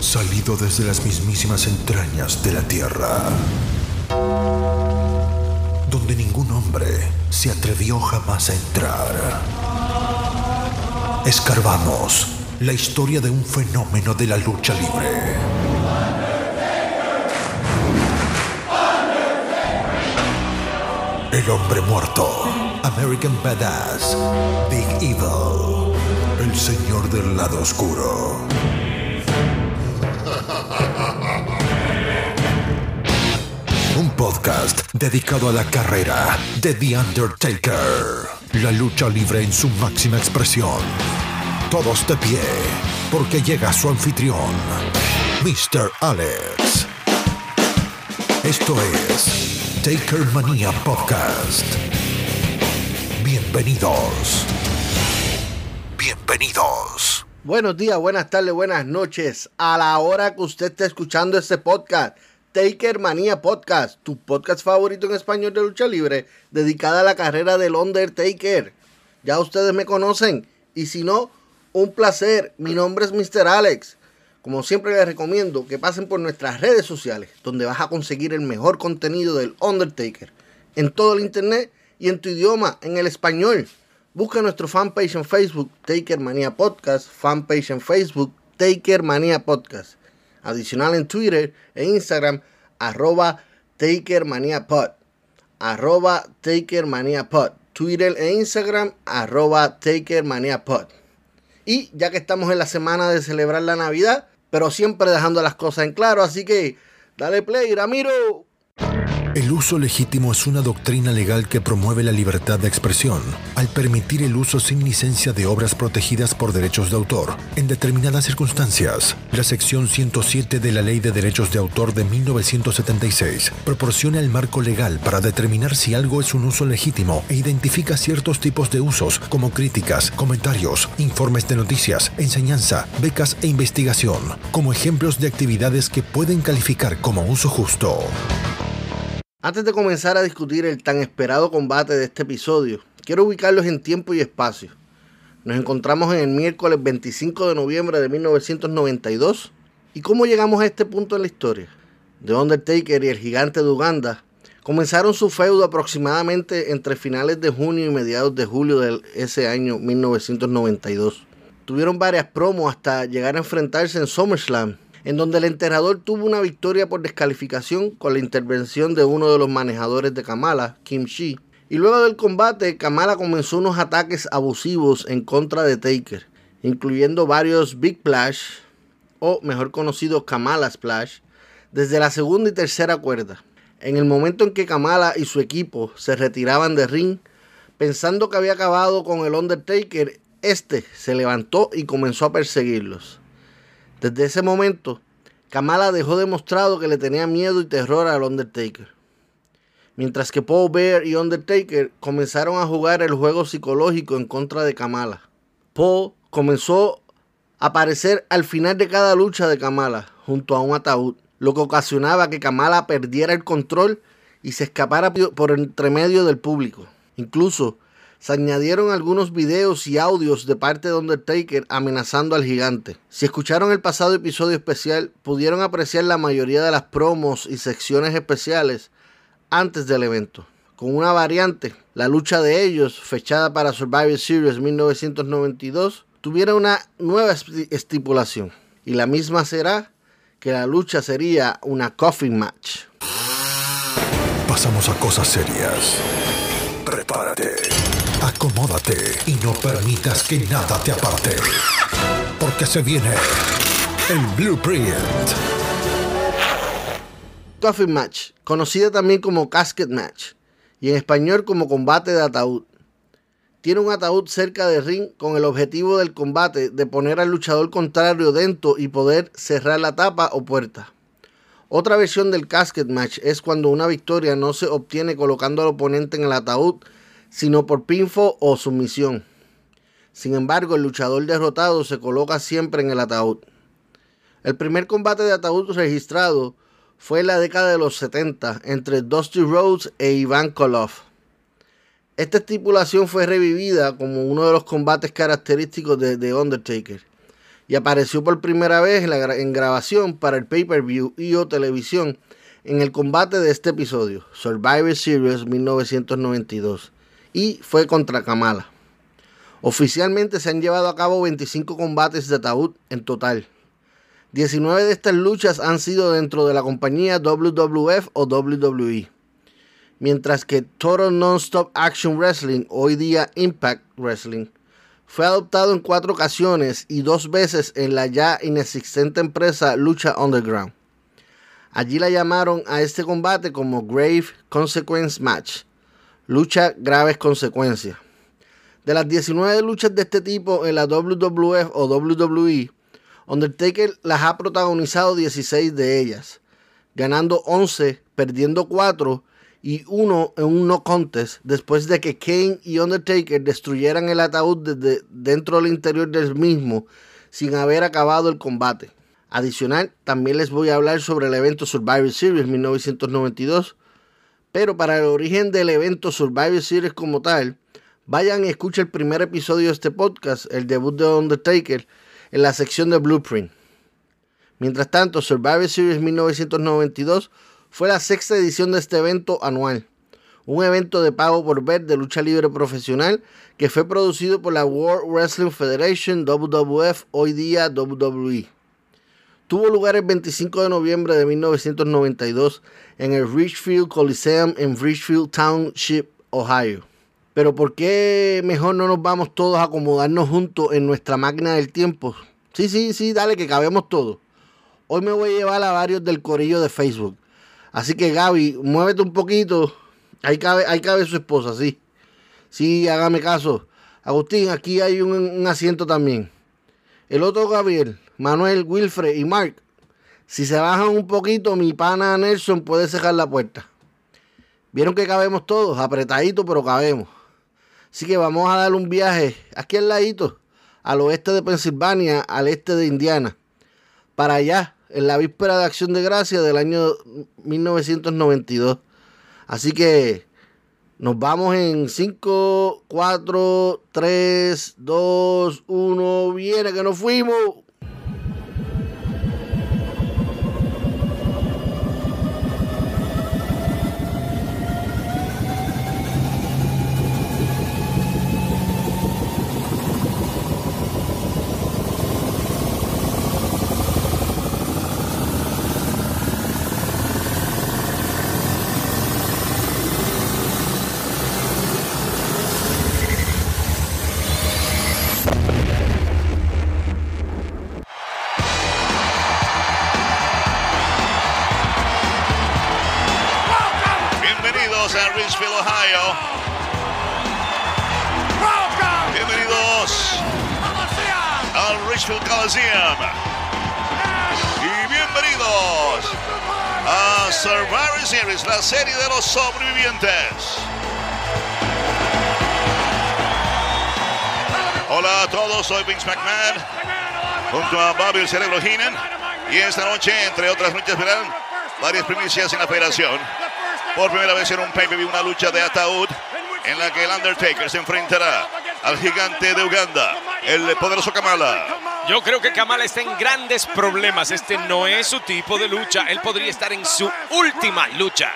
salido desde las mismísimas entrañas de la tierra, donde ningún hombre se atrevió jamás a entrar. Escarbamos la historia de un fenómeno de la lucha libre. El hombre muerto, American Badass, Big Evil, el señor del lado oscuro. Podcast dedicado a la carrera de The Undertaker. La lucha libre en su máxima expresión. Todos de pie, porque llega su anfitrión, Mr. Alex. Esto es Taker Mania Podcast. Bienvenidos. Bienvenidos. Buenos días, buenas tardes, buenas noches. A la hora que usted esté escuchando este podcast, Taker Manía Podcast, tu podcast favorito en español de lucha libre, dedicada a la carrera del Undertaker. Ya ustedes me conocen, y si no, un placer. Mi nombre es Mr. Alex. Como siempre les recomiendo que pasen por nuestras redes sociales, donde vas a conseguir el mejor contenido del Undertaker, en todo el internet y en tu idioma, en el español. Busca nuestro fanpage en Facebook, Taker Manía Podcast, fanpage en Facebook, Taker Manía Podcast. Adicional en Twitter e Instagram, arroba Taker Manía Pod. Arroba Taker Manía Pod. Twitter e Instagram, arroba Taker Manía Pod. Y ya que estamos en la semana de celebrar la Navidad, pero siempre dejando las cosas en claro, así que dale play, Ramiro. El uso legítimo es una doctrina legal que promueve la libertad de expresión al permitir el uso sin licencia de obras protegidas por derechos de autor en determinadas circunstancias. La sección 107 de la Ley de Derechos de Autor de 1976 proporciona el marco legal para determinar si algo es un uso legítimo e identifica ciertos tipos de usos como críticas, comentarios, informes de noticias, enseñanza, becas e investigación como ejemplos de actividades que pueden calificar como uso justo. Antes de comenzar a discutir el tan esperado combate de este episodio, quiero ubicarlos en tiempo y espacio. Nos encontramos en el miércoles 25 de noviembre de 1992. ¿Y cómo llegamos a este punto en la historia? The Undertaker y el gigante de Uganda comenzaron su feudo aproximadamente entre finales de junio y mediados de julio de ese año 1992. Tuvieron varias promos hasta llegar a enfrentarse en SummerSlam en donde el enterrador tuvo una victoria por descalificación con la intervención de uno de los manejadores de Kamala, Kim Shi. Y luego del combate, Kamala comenzó unos ataques abusivos en contra de Taker, incluyendo varios Big Splash, o mejor conocido Kamala Splash, desde la segunda y tercera cuerda. En el momento en que Kamala y su equipo se retiraban de ring, pensando que había acabado con el Undertaker, este se levantó y comenzó a perseguirlos. Desde ese momento, Kamala dejó demostrado que le tenía miedo y terror al Undertaker. Mientras que Paul Bear y Undertaker comenzaron a jugar el juego psicológico en contra de Kamala. Paul comenzó a aparecer al final de cada lucha de Kamala junto a un ataúd, lo que ocasionaba que Kamala perdiera el control y se escapara por entre medio del público. Incluso se añadieron algunos videos y audios de parte de Undertaker amenazando al gigante. Si escucharon el pasado episodio especial, pudieron apreciar la mayoría de las promos y secciones especiales antes del evento. Con una variante, la lucha de ellos, fechada para Survivor Series 1992, tuviera una nueva estipulación. Y la misma será que la lucha sería una coffin match. Pasamos a cosas serias. Prepárate. Acomódate y no permitas que nada te aparte. Porque se viene el Blueprint. Coffin Match, conocida también como Casket Match y en español como combate de ataúd. Tiene un ataúd cerca del ring con el objetivo del combate de poner al luchador contrario dentro y poder cerrar la tapa o puerta. Otra versión del Casket Match es cuando una victoria no se obtiene colocando al oponente en el ataúd, sino por pinfo o sumisión. Sin embargo, el luchador derrotado se coloca siempre en el ataúd. El primer combate de ataúd registrado fue en la década de los 70 entre Dusty Rhodes e Ivan Koloff. Esta estipulación fue revivida como uno de los combates característicos de The Undertaker y apareció por primera vez en, en grabación para el pay-per-view y o televisión en el combate de este episodio, Survivor Series 1992, y fue contra Kamala. Oficialmente se han llevado a cabo 25 combates de ataúd en total. 19 de estas luchas han sido dentro de la compañía WWF o WWE, mientras que Total Non-Stop Action Wrestling, hoy día Impact Wrestling, fue adoptado en cuatro ocasiones y dos veces en la ya inexistente empresa Lucha Underground. Allí la llamaron a este combate como Grave Consequence Match, lucha graves consecuencias. De las 19 luchas de este tipo en la WWF o WWE, Undertaker las ha protagonizado 16 de ellas, ganando 11, perdiendo 4 y 1 en un no contest después de que Kane y Undertaker destruyeran el ataúd desde dentro del interior del mismo sin haber acabado el combate. Adicional, también les voy a hablar sobre el evento Survivor Series 1992, pero para el origen del evento Survivor Series como tal, vayan y escuchen el primer episodio de este podcast, el debut de Undertaker, en la sección de Blueprint. Mientras tanto, Survivor Series 1992 fue la sexta edición de este evento anual, un evento de pago por ver de lucha libre profesional que fue producido por la World Wrestling Federation WWF, hoy día WWE. Tuvo lugar el 25 de noviembre de 1992 en el Richfield Coliseum en Richfield Township, Ohio. Pero ¿por qué mejor no nos vamos todos a acomodarnos juntos en nuestra máquina del tiempo? Sí, sí, sí, dale, que cabemos todos. Hoy me voy a llevar a varios del corillo de Facebook. Así que Gaby, muévete un poquito. Ahí cabe, ahí cabe su esposa, sí. Sí, hágame caso. Agustín, aquí hay un, un asiento también. El otro Gabriel, Manuel, Wilfred y Mark. Si se bajan un poquito, mi pana Nelson puede cerrar la puerta. Vieron que cabemos todos, apretadito, pero cabemos. Así que vamos a dar un viaje aquí al ladito, al oeste de Pensilvania, al este de Indiana, para allá, en la víspera de Acción de Gracia del año 1992. Así que nos vamos en 5, 4, 3, 2, 1, viene que nos fuimos. Series, la serie de los sobrevivientes. Hola a todos, soy Vince McMahon, junto a Bobby el Cerebro Heenan. Y esta noche, entre otras luchas, verán varias primicias en la federación. Por primera vez en un pay-per-view, una lucha de ataúd en la que el Undertaker se enfrentará al gigante de Uganda, el poderoso Kamala. Yo creo que Kamala está en grandes problemas. Este no es su tipo de lucha. Él podría estar en su última lucha.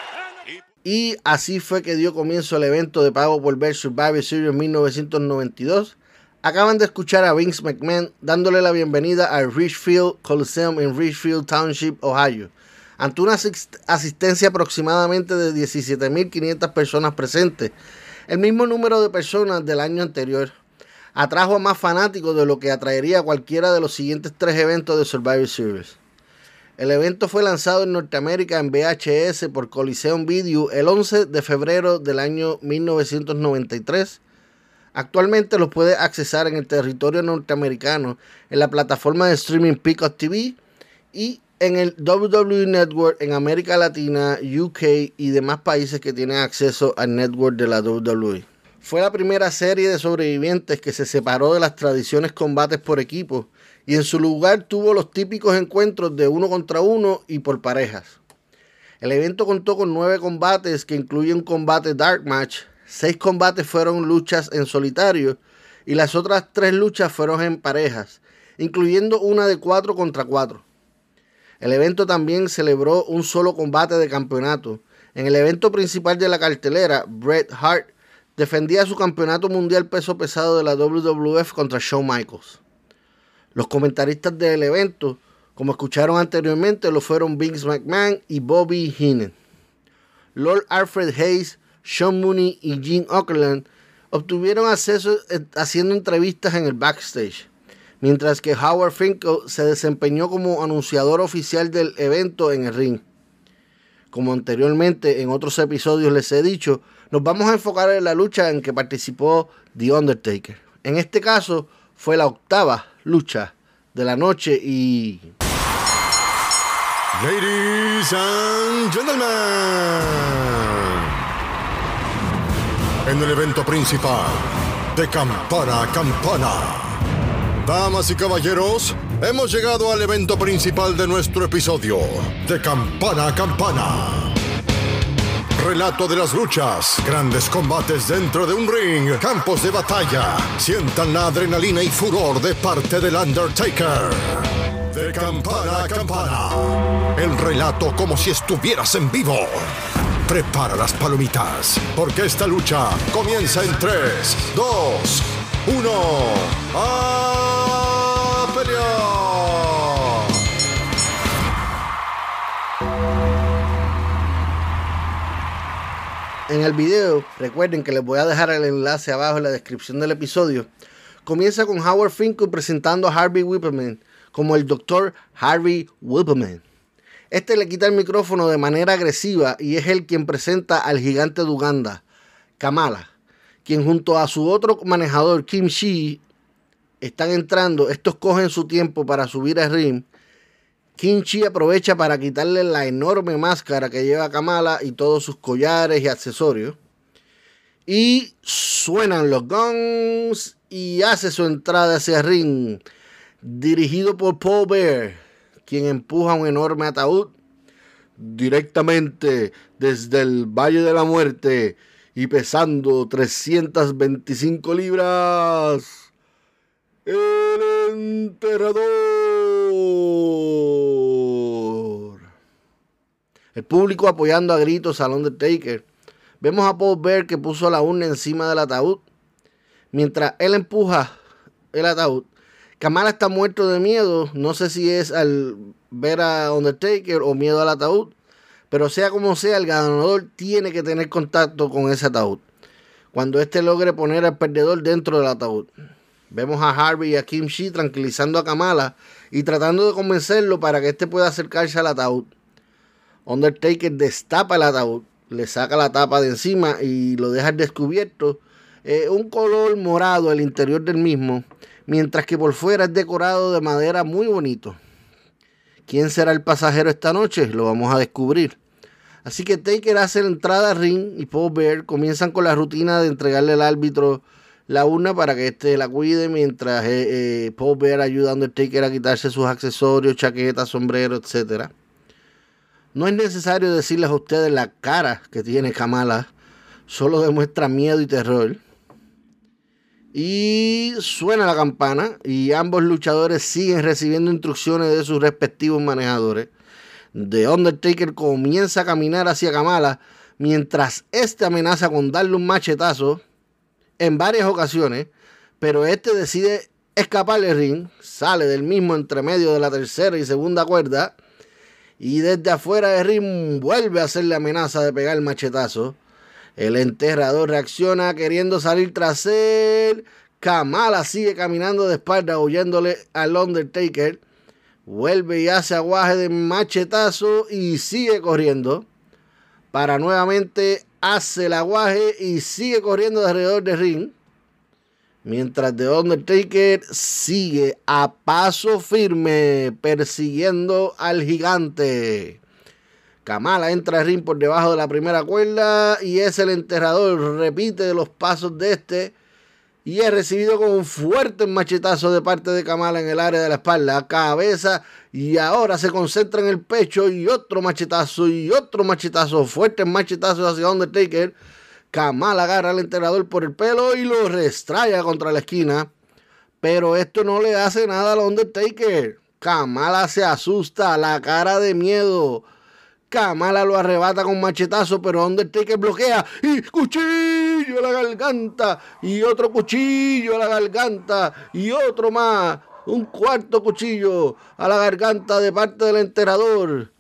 Y así fue que dio comienzo el evento de pago por ver Survivor Series 1992. Acaban de escuchar a Vince McMahon dándole la bienvenida al Richfield Coliseum en Richfield Township, Ohio, ante una asistencia aproximadamente de 17.500 personas presentes, el mismo número de personas del año anterior atrajo a más fanáticos de lo que atraería cualquiera de los siguientes tres eventos de Survivor Series. El evento fue lanzado en Norteamérica en VHS por Coliseum Video el 11 de febrero del año 1993. Actualmente los puede accesar en el territorio norteamericano en la plataforma de streaming Peacock TV y en el WWE Network en América Latina, UK y demás países que tienen acceso al network de la WWE. Fue la primera serie de sobrevivientes que se separó de las tradiciones combates por equipo y en su lugar tuvo los típicos encuentros de uno contra uno y por parejas. El evento contó con nueve combates que incluyen un combate Dark Match, seis combates fueron luchas en solitario y las otras tres luchas fueron en parejas, incluyendo una de 4 contra 4. El evento también celebró un solo combate de campeonato. En el evento principal de la cartelera, Bret Hart defendía su campeonato mundial peso pesado de la WWF contra Shawn Michaels. Los comentaristas del evento, como escucharon anteriormente, lo fueron Vince McMahon y Bobby Heenan. Lord Alfred Hayes, Sean Mooney y Gene Okerlund obtuvieron acceso eh, haciendo entrevistas en el backstage mientras que Howard Finkel se desempeñó como anunciador oficial del evento en el ring. Como anteriormente en otros episodios les he dicho, nos vamos a enfocar en la lucha en que participó The Undertaker. En este caso fue la octava lucha de la noche y... Ladies and gentlemen, en el evento principal de campana a campana Damas y caballeros, hemos llegado al evento principal de nuestro episodio, de campana a campana. Relato de las luchas, grandes combates dentro de un ring, campos de batalla. Sientan la adrenalina y furor de parte del Undertaker. De campana a campana. El relato como si estuvieras en vivo. Prepara las palomitas, porque esta lucha comienza en 3, 2, 1. ¡A En el video, recuerden que les voy a dejar el enlace abajo en la descripción del episodio. Comienza con Howard Finkel presentando a Harvey Whippleman como el Dr. Harvey Whippleman. Este le quita el micrófono de manera agresiva y es él quien presenta al gigante de Uganda, Kamala quien junto a su otro manejador, Kim Shi, están entrando. Estos cogen su tiempo para subir al ring. Kim Chi aprovecha para quitarle la enorme máscara que lleva Kamala y todos sus collares y accesorios. Y suenan los gongs y hace su entrada hacia ring. Dirigido por Paul Bear, quien empuja un enorme ataúd directamente desde el Valle de la Muerte y pesando 325 libras, el enterrador. El público apoyando a gritos al Undertaker. Vemos a Paul Bear que puso la urna encima del ataúd. Mientras él empuja el ataúd, Kamala está muerto de miedo. No sé si es al ver a Undertaker o miedo al ataúd. Pero sea como sea, el ganador tiene que tener contacto con ese ataúd. Cuando éste logre poner al perdedor dentro del ataúd. Vemos a Harvey y a Kim Shi tranquilizando a Kamala y tratando de convencerlo para que éste pueda acercarse al ataúd. Undertaker destapa el ataúd, le saca la tapa de encima y lo deja descubierto. Eh, un color morado el interior del mismo, mientras que por fuera es decorado de madera muy bonito. ¿Quién será el pasajero esta noche? Lo vamos a descubrir. Así que Taker hace la entrada al ring y Paul Bear comienzan con la rutina de entregarle al árbitro la urna para que éste la cuide mientras eh, eh, Bear ayuda a Undertaker a quitarse sus accesorios, chaquetas, sombrero, etc. No es necesario decirles a ustedes la cara que tiene Kamala, solo demuestra miedo y terror. Y suena la campana y ambos luchadores siguen recibiendo instrucciones de sus respectivos manejadores. The Undertaker comienza a caminar hacia Kamala mientras este amenaza con darle un machetazo en varias ocasiones, pero este decide escapar del ring, sale del mismo entre medio de la tercera y segunda cuerda y desde afuera del ring vuelve a hacerle amenaza de pegar el machetazo. El enterrador reacciona queriendo salir tras él. Kamala sigue caminando de espalda huyéndole al Undertaker vuelve y hace aguaje de machetazo y sigue corriendo. Para nuevamente hace el aguaje y sigue corriendo alrededor del ring. Mientras The Undertaker sigue a paso firme persiguiendo al gigante. Kamala entra al ring por debajo de la primera cuerda y es el enterrador. Repite los pasos de este y es recibido con un fuerte machetazo de parte de Kamala en el área de la espalda, cabeza y ahora se concentra en el pecho y otro machetazo y otro machetazo, fuertes machetazos hacia Undertaker. Kamala agarra al enterrador por el pelo y lo restraya contra la esquina. Pero esto no le hace nada al Undertaker. Kamala se asusta, la cara de miedo. Kamala lo arrebata con machetazo, pero Undertaker bloquea y cuchillo a la garganta y otro cuchillo a la garganta y otro más, un cuarto cuchillo a la garganta de parte del enterador.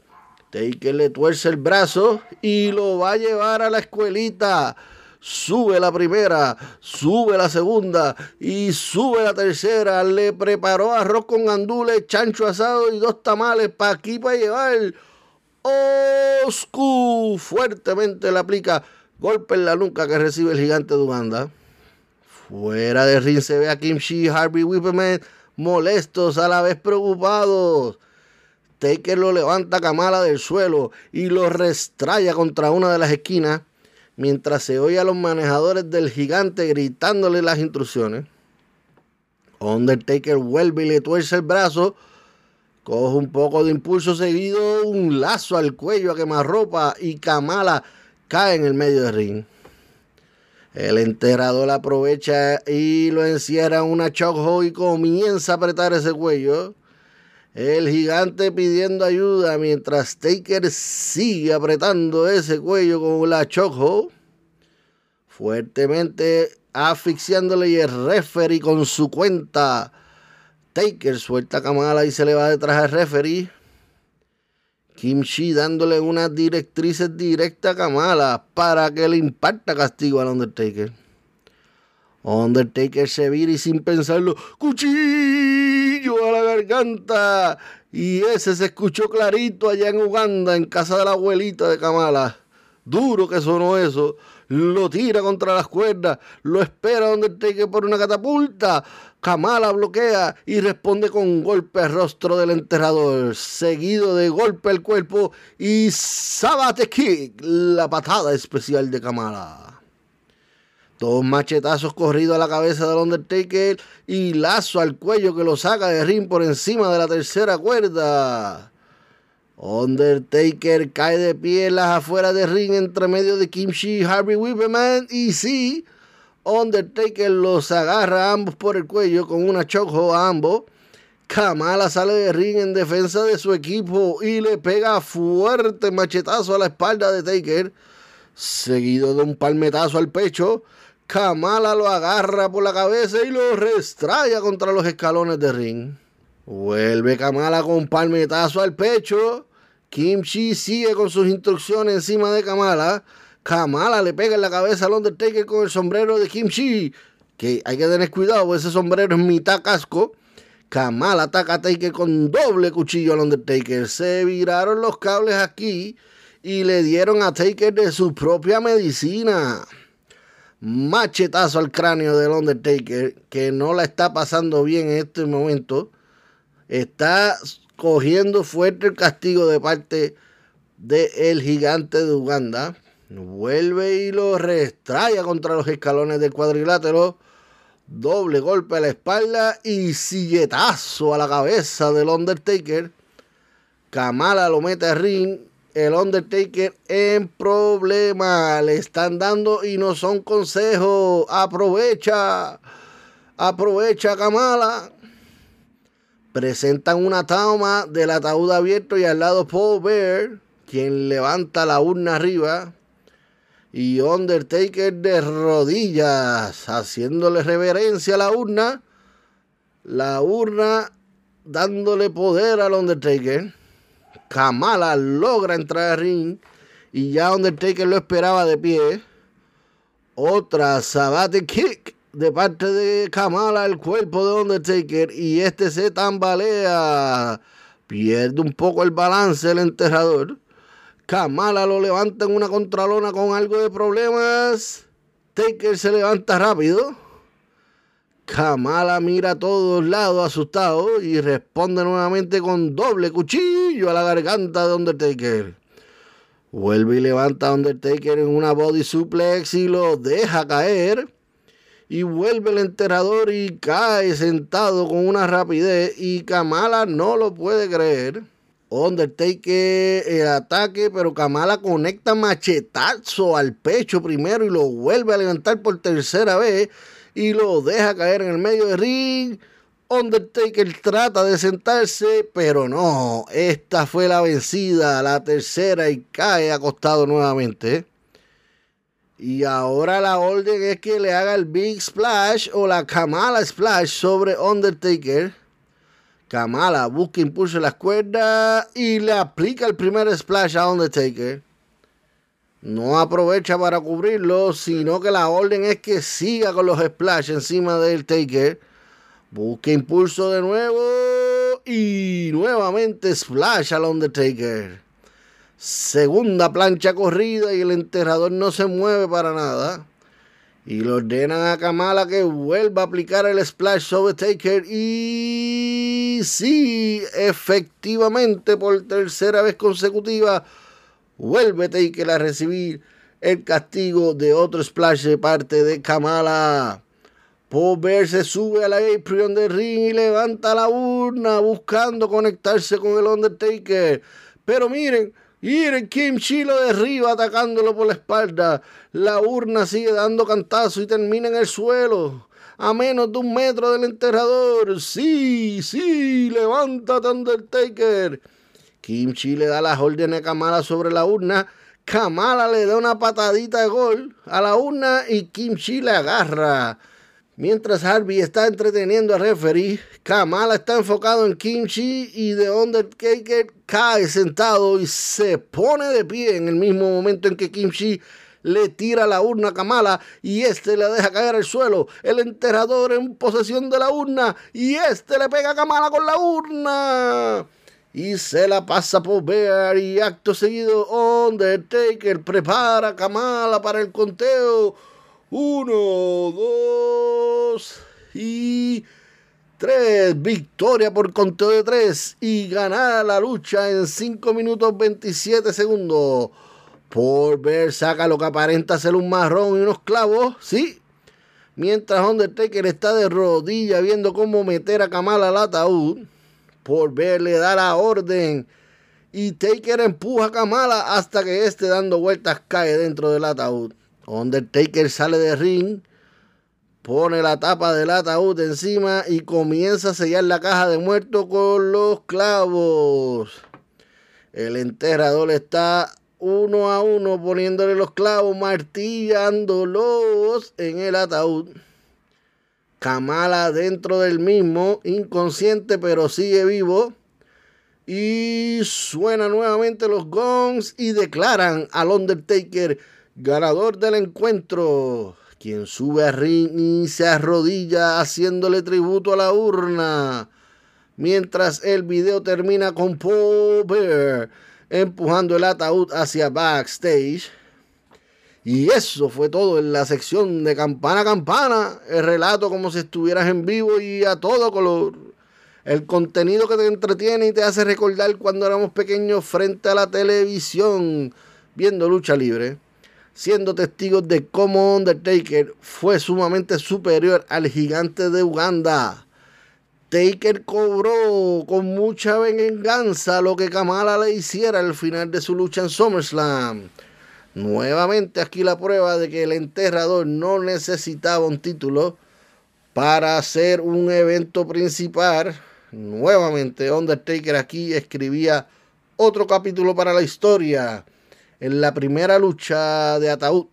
Taker le tuerce el brazo y lo va a llevar a la escuelita sube la primera, sube la segunda y sube la tercera. Le preparó arroz con gandules, chancho asado y dos tamales para aquí para llevar. Oscu fuertemente le aplica golpe en la nuca que recibe el gigante de Uganda. Fuera de ring se ve a Kimchi y Harvey Whipperman molestos a la vez preocupados. Taker lo levanta Kamala del suelo y lo restraya contra una de las esquinas mientras se oye a los manejadores del gigante gritándole las instrucciones. Undertaker vuelve y le tuerce el brazo, coge un poco de impulso seguido, un lazo al cuello a quemarropa y Kamala cae en el medio del ring. El enterrador aprovecha y lo encierra en una chokehold y comienza a apretar ese cuello. El gigante pidiendo ayuda mientras Taker sigue apretando ese cuello con la chojo. Fuertemente asfixiándole y el referee con su cuenta. Taker suelta a Kamala y se le va detrás al referee. Kimchi dándole unas directrices directas a Kamala para que le imparta castigo al Undertaker. Undertaker se vira y sin pensarlo, cuchillo Y ese se escuchó clarito allá en Uganda, en casa de la abuelita de Kamala. Duro que sonó eso. Lo tira contra las cuerdas. Lo espera Undertaker por una catapulta. Kamala bloquea y responde con golpe al rostro del enterrador, seguido de golpe al cuerpo y Sabate Kick, la patada especial de Kamala. Dos machetazos corridos a la cabeza del Undertaker y lazo al cuello que lo saca de ring por encima de la tercera cuerda. Undertaker cae de pie en las afueras de ring entre medio de Kimchi y Harvey Whipperman. Y sí, Undertaker los agarra a ambos por el cuello con una choco a ambos. Kamala sale de ring en defensa de su equipo y le pega fuerte machetazo a la espalda de Taker, seguido de un palmetazo al pecho. Kamala lo agarra por la cabeza y lo restraya contra los escalones de ring. Vuelve Kamala con palmetazo al pecho. Kimchi sigue con sus instrucciones encima de Kamala. Kamala le pega en la cabeza al Undertaker con el sombrero de Kimchi. Que hay que tener cuidado, porque ese sombrero es mitad casco. Kamala ataca a Taker con doble cuchillo al Undertaker. Se viraron los cables aquí y le dieron a Taker de su propia medicina machetazo al cráneo del Undertaker, que no la está pasando bien en este momento. Está cogiendo fuerte el castigo de parte del el gigante de Uganda. Vuelve y lo restraya contra los escalones del cuadrilátero. Doble golpe a la espalda y silletazo a la cabeza del Undertaker. Kamala lo mete a ring el Undertaker en problema. Le están dando y no son consejos. Aprovecha. Aprovecha, Kamala. Presentan una toma del ataúd abierto y al lado Paul Bear, quien levanta la urna arriba. Y Undertaker de rodillas, haciéndole reverencia a la urna. La urna dándole poder al Undertaker. Kamala logra entrar al ring y ya Undertaker lo esperaba de pie. Otra sabate kick de parte de Kamala al cuerpo de Undertaker y este se tambalea. Pierde un poco el balance el enterrador. Kamala lo levanta en una contralona con algo de problemas. Taker se levanta rápido. Kamala mira a todos lados asustado y responde nuevamente con doble cuchillo a la garganta de Undertaker. Vuelve y levanta a Undertaker en una body suplex y lo deja caer. Y vuelve el enterrador y cae sentado con una rapidez y Kamala no lo puede creer. Undertaker el ataque, pero Kamala conecta machetazo al pecho primero y lo vuelve a levantar por tercera vez y lo deja caer en el medio del ring. Undertaker trata de sentarse, pero no. Esta fue la vencida, la tercera y cae acostado nuevamente. Y ahora la orden es que le haga el Big Splash o la Kamala Splash sobre Undertaker. Kamala busca impulso en las cuerdas y le aplica el primer splash a Undertaker. No aprovecha para cubrirlo, sino que la orden es que siga con los splash encima del Taker. Busca impulso de nuevo y nuevamente splash al Undertaker. Segunda plancha corrida y el enterrador no se mueve para nada. Y le ordenan a Kamala que vuelva a aplicar el splash sobre Taker. Y sí, efectivamente, por tercera vez consecutiva, vuelve Taker a recibir el castigo de otro splash de parte de Kamala. ver se sube a la apron de ring y levanta la urna buscando conectarse con el Undertaker. Pero miren, y el Kim Chilo derriba atacándolo por la espalda. La urna sigue dando cantazo y termina en el suelo. A menos de un metro del enterrador. Sí, sí, levántate Undertaker. Kim le da las órdenes a Kamala sobre la urna. Kamala le da una patadita de gol a la urna y Kim le agarra. Mientras Harvey está entreteniendo a referee, Kamala está enfocado en Kimchi y The Undertaker cae sentado y se pone de pie en el mismo momento en que Kimchi le tira la urna a Kamala y este le deja caer al suelo. El enterrador en posesión de la urna y este le pega a Kamala con la urna. Y se la pasa por ver y acto seguido Undertaker prepara a Kamala para el conteo uno, dos y tres. Victoria por conteo de tres y ganar la lucha en 5 minutos 27 segundos. Por ver saca lo que aparenta ser un marrón y unos clavos, sí. Mientras Undertaker está de rodilla viendo cómo meter a Kamala al ataúd. Por ver le da la orden. Y Taker empuja a Kamala hasta que este dando vueltas cae dentro del ataúd. Undertaker sale de ring, pone la tapa del ataúd encima y comienza a sellar la caja de muertos con los clavos. El enterrador está uno a uno poniéndole los clavos, martillándolos en el ataúd. Kamala dentro del mismo, inconsciente pero sigue vivo. Y suena nuevamente los gongs y declaran al Undertaker ganador del encuentro, quien sube a ring y se arrodilla haciéndole tributo a la urna. Mientras el video termina con Paul Bear empujando el ataúd hacia backstage. Y eso fue todo en la sección de campana a campana. El relato como si estuvieras en vivo y a todo color. El contenido que te entretiene y te hace recordar cuando éramos pequeños frente a la televisión viendo lucha libre siendo testigos de cómo Undertaker fue sumamente superior al gigante de Uganda. Taker cobró con mucha venganza lo que Kamala le hiciera al final de su lucha en SummerSlam. Nuevamente aquí la prueba de que el enterrador no necesitaba un título para hacer un evento principal. Nuevamente Undertaker aquí escribía otro capítulo para la historia en la primera lucha de ataúd.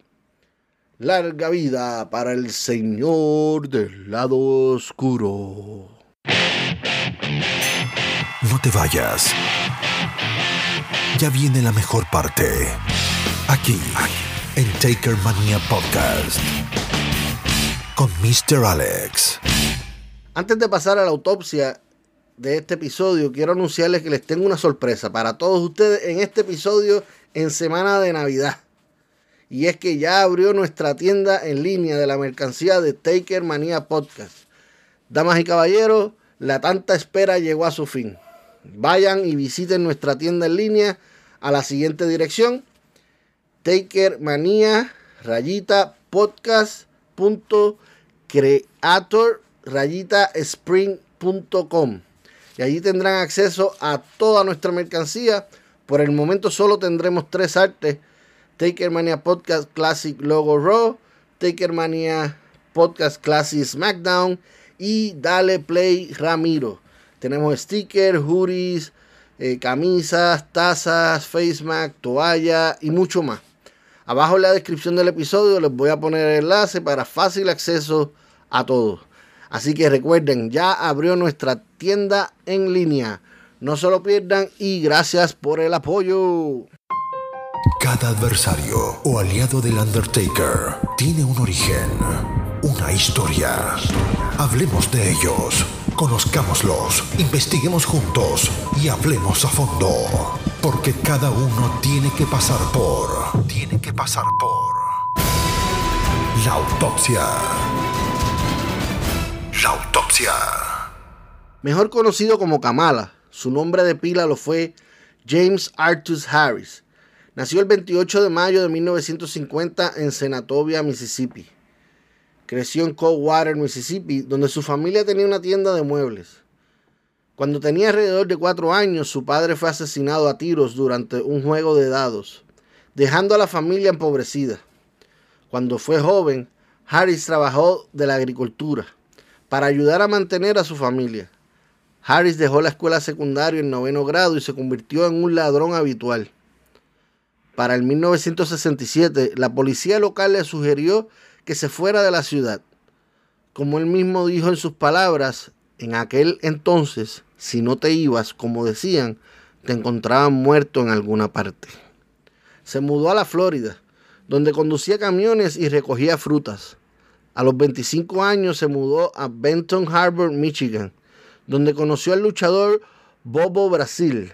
Larga vida para el Señor del lado oscuro. No te vayas. Ya viene la mejor parte. Aquí, en Taker Mania Podcast. Con Mr. Alex. Antes de pasar a la autopsia de este episodio, quiero anunciarles que les tengo una sorpresa para todos ustedes en este episodio en semana de Navidad. Y es que ya abrió nuestra tienda en línea de la mercancía de Taker Manía Podcast. Damas y caballeros, la tanta espera llegó a su fin. Vayan y visiten nuestra tienda en línea a la siguiente dirección: Taker Manía podcast creator y allí tendrán acceso a toda nuestra mercancía por el momento solo tendremos tres artes. Takermania Podcast Classic Logo Raw, Takermania Podcast Classic SmackDown y Dale Play Ramiro. Tenemos stickers, hoodies, eh, camisas, tazas, face mask, toalla y mucho más. Abajo en la descripción del episodio les voy a poner el enlace para fácil acceso a todos. Así que recuerden, ya abrió nuestra tienda en línea. No se lo pierdan y gracias por el apoyo. Cada adversario o aliado del Undertaker tiene un origen, una historia. Hablemos de ellos, conozcámoslos, investiguemos juntos y hablemos a fondo. Porque cada uno tiene que pasar por... Tiene que pasar por... La autopsia. La autopsia. Mejor conocido como Kamala, su nombre de pila lo fue James Artus Harris. Nació el 28 de mayo de 1950 en Senatobia, Mississippi. Creció en Coldwater, Mississippi, donde su familia tenía una tienda de muebles. Cuando tenía alrededor de cuatro años, su padre fue asesinado a tiros durante un juego de dados, dejando a la familia empobrecida. Cuando fue joven, Harris trabajó de la agricultura para ayudar a mantener a su familia. Harris dejó la escuela secundaria en noveno grado y se convirtió en un ladrón habitual. Para el 1967, la policía local le sugirió que se fuera de la ciudad. Como él mismo dijo en sus palabras, en aquel entonces, si no te ibas, como decían, te encontraban muerto en alguna parte. Se mudó a la Florida, donde conducía camiones y recogía frutas. A los 25 años se mudó a Benton Harbor, Michigan, donde conoció al luchador Bobo Brasil.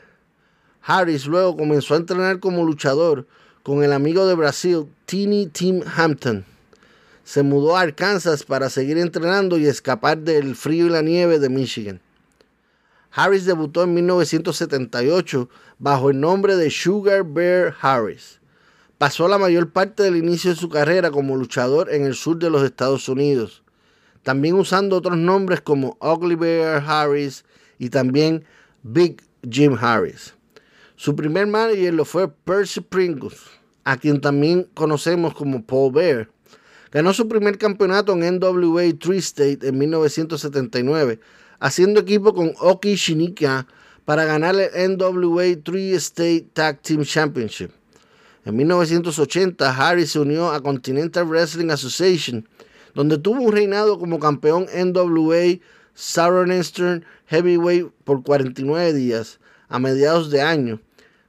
Harris luego comenzó a entrenar como luchador con el amigo de Brasil, Teeny Tim Hampton. Se mudó a Arkansas para seguir entrenando y escapar del frío y la nieve de Michigan. Harris debutó en 1978 bajo el nombre de Sugar Bear Harris pasó la mayor parte del inicio de su carrera como luchador en el sur de los Estados Unidos, también usando otros nombres como Ugly Bear Harris y también Big Jim Harris. Su primer manager lo fue Percy Pringles, a quien también conocemos como Paul Bear. Ganó su primer campeonato en NWA 3 State en 1979, haciendo equipo con Oki Shinika para ganar el NWA 3 State Tag Team Championship. En 1980, Harris se unió a Continental Wrestling Association, donde tuvo un reinado como campeón NWA Southeastern Heavyweight por 49 días a mediados de año.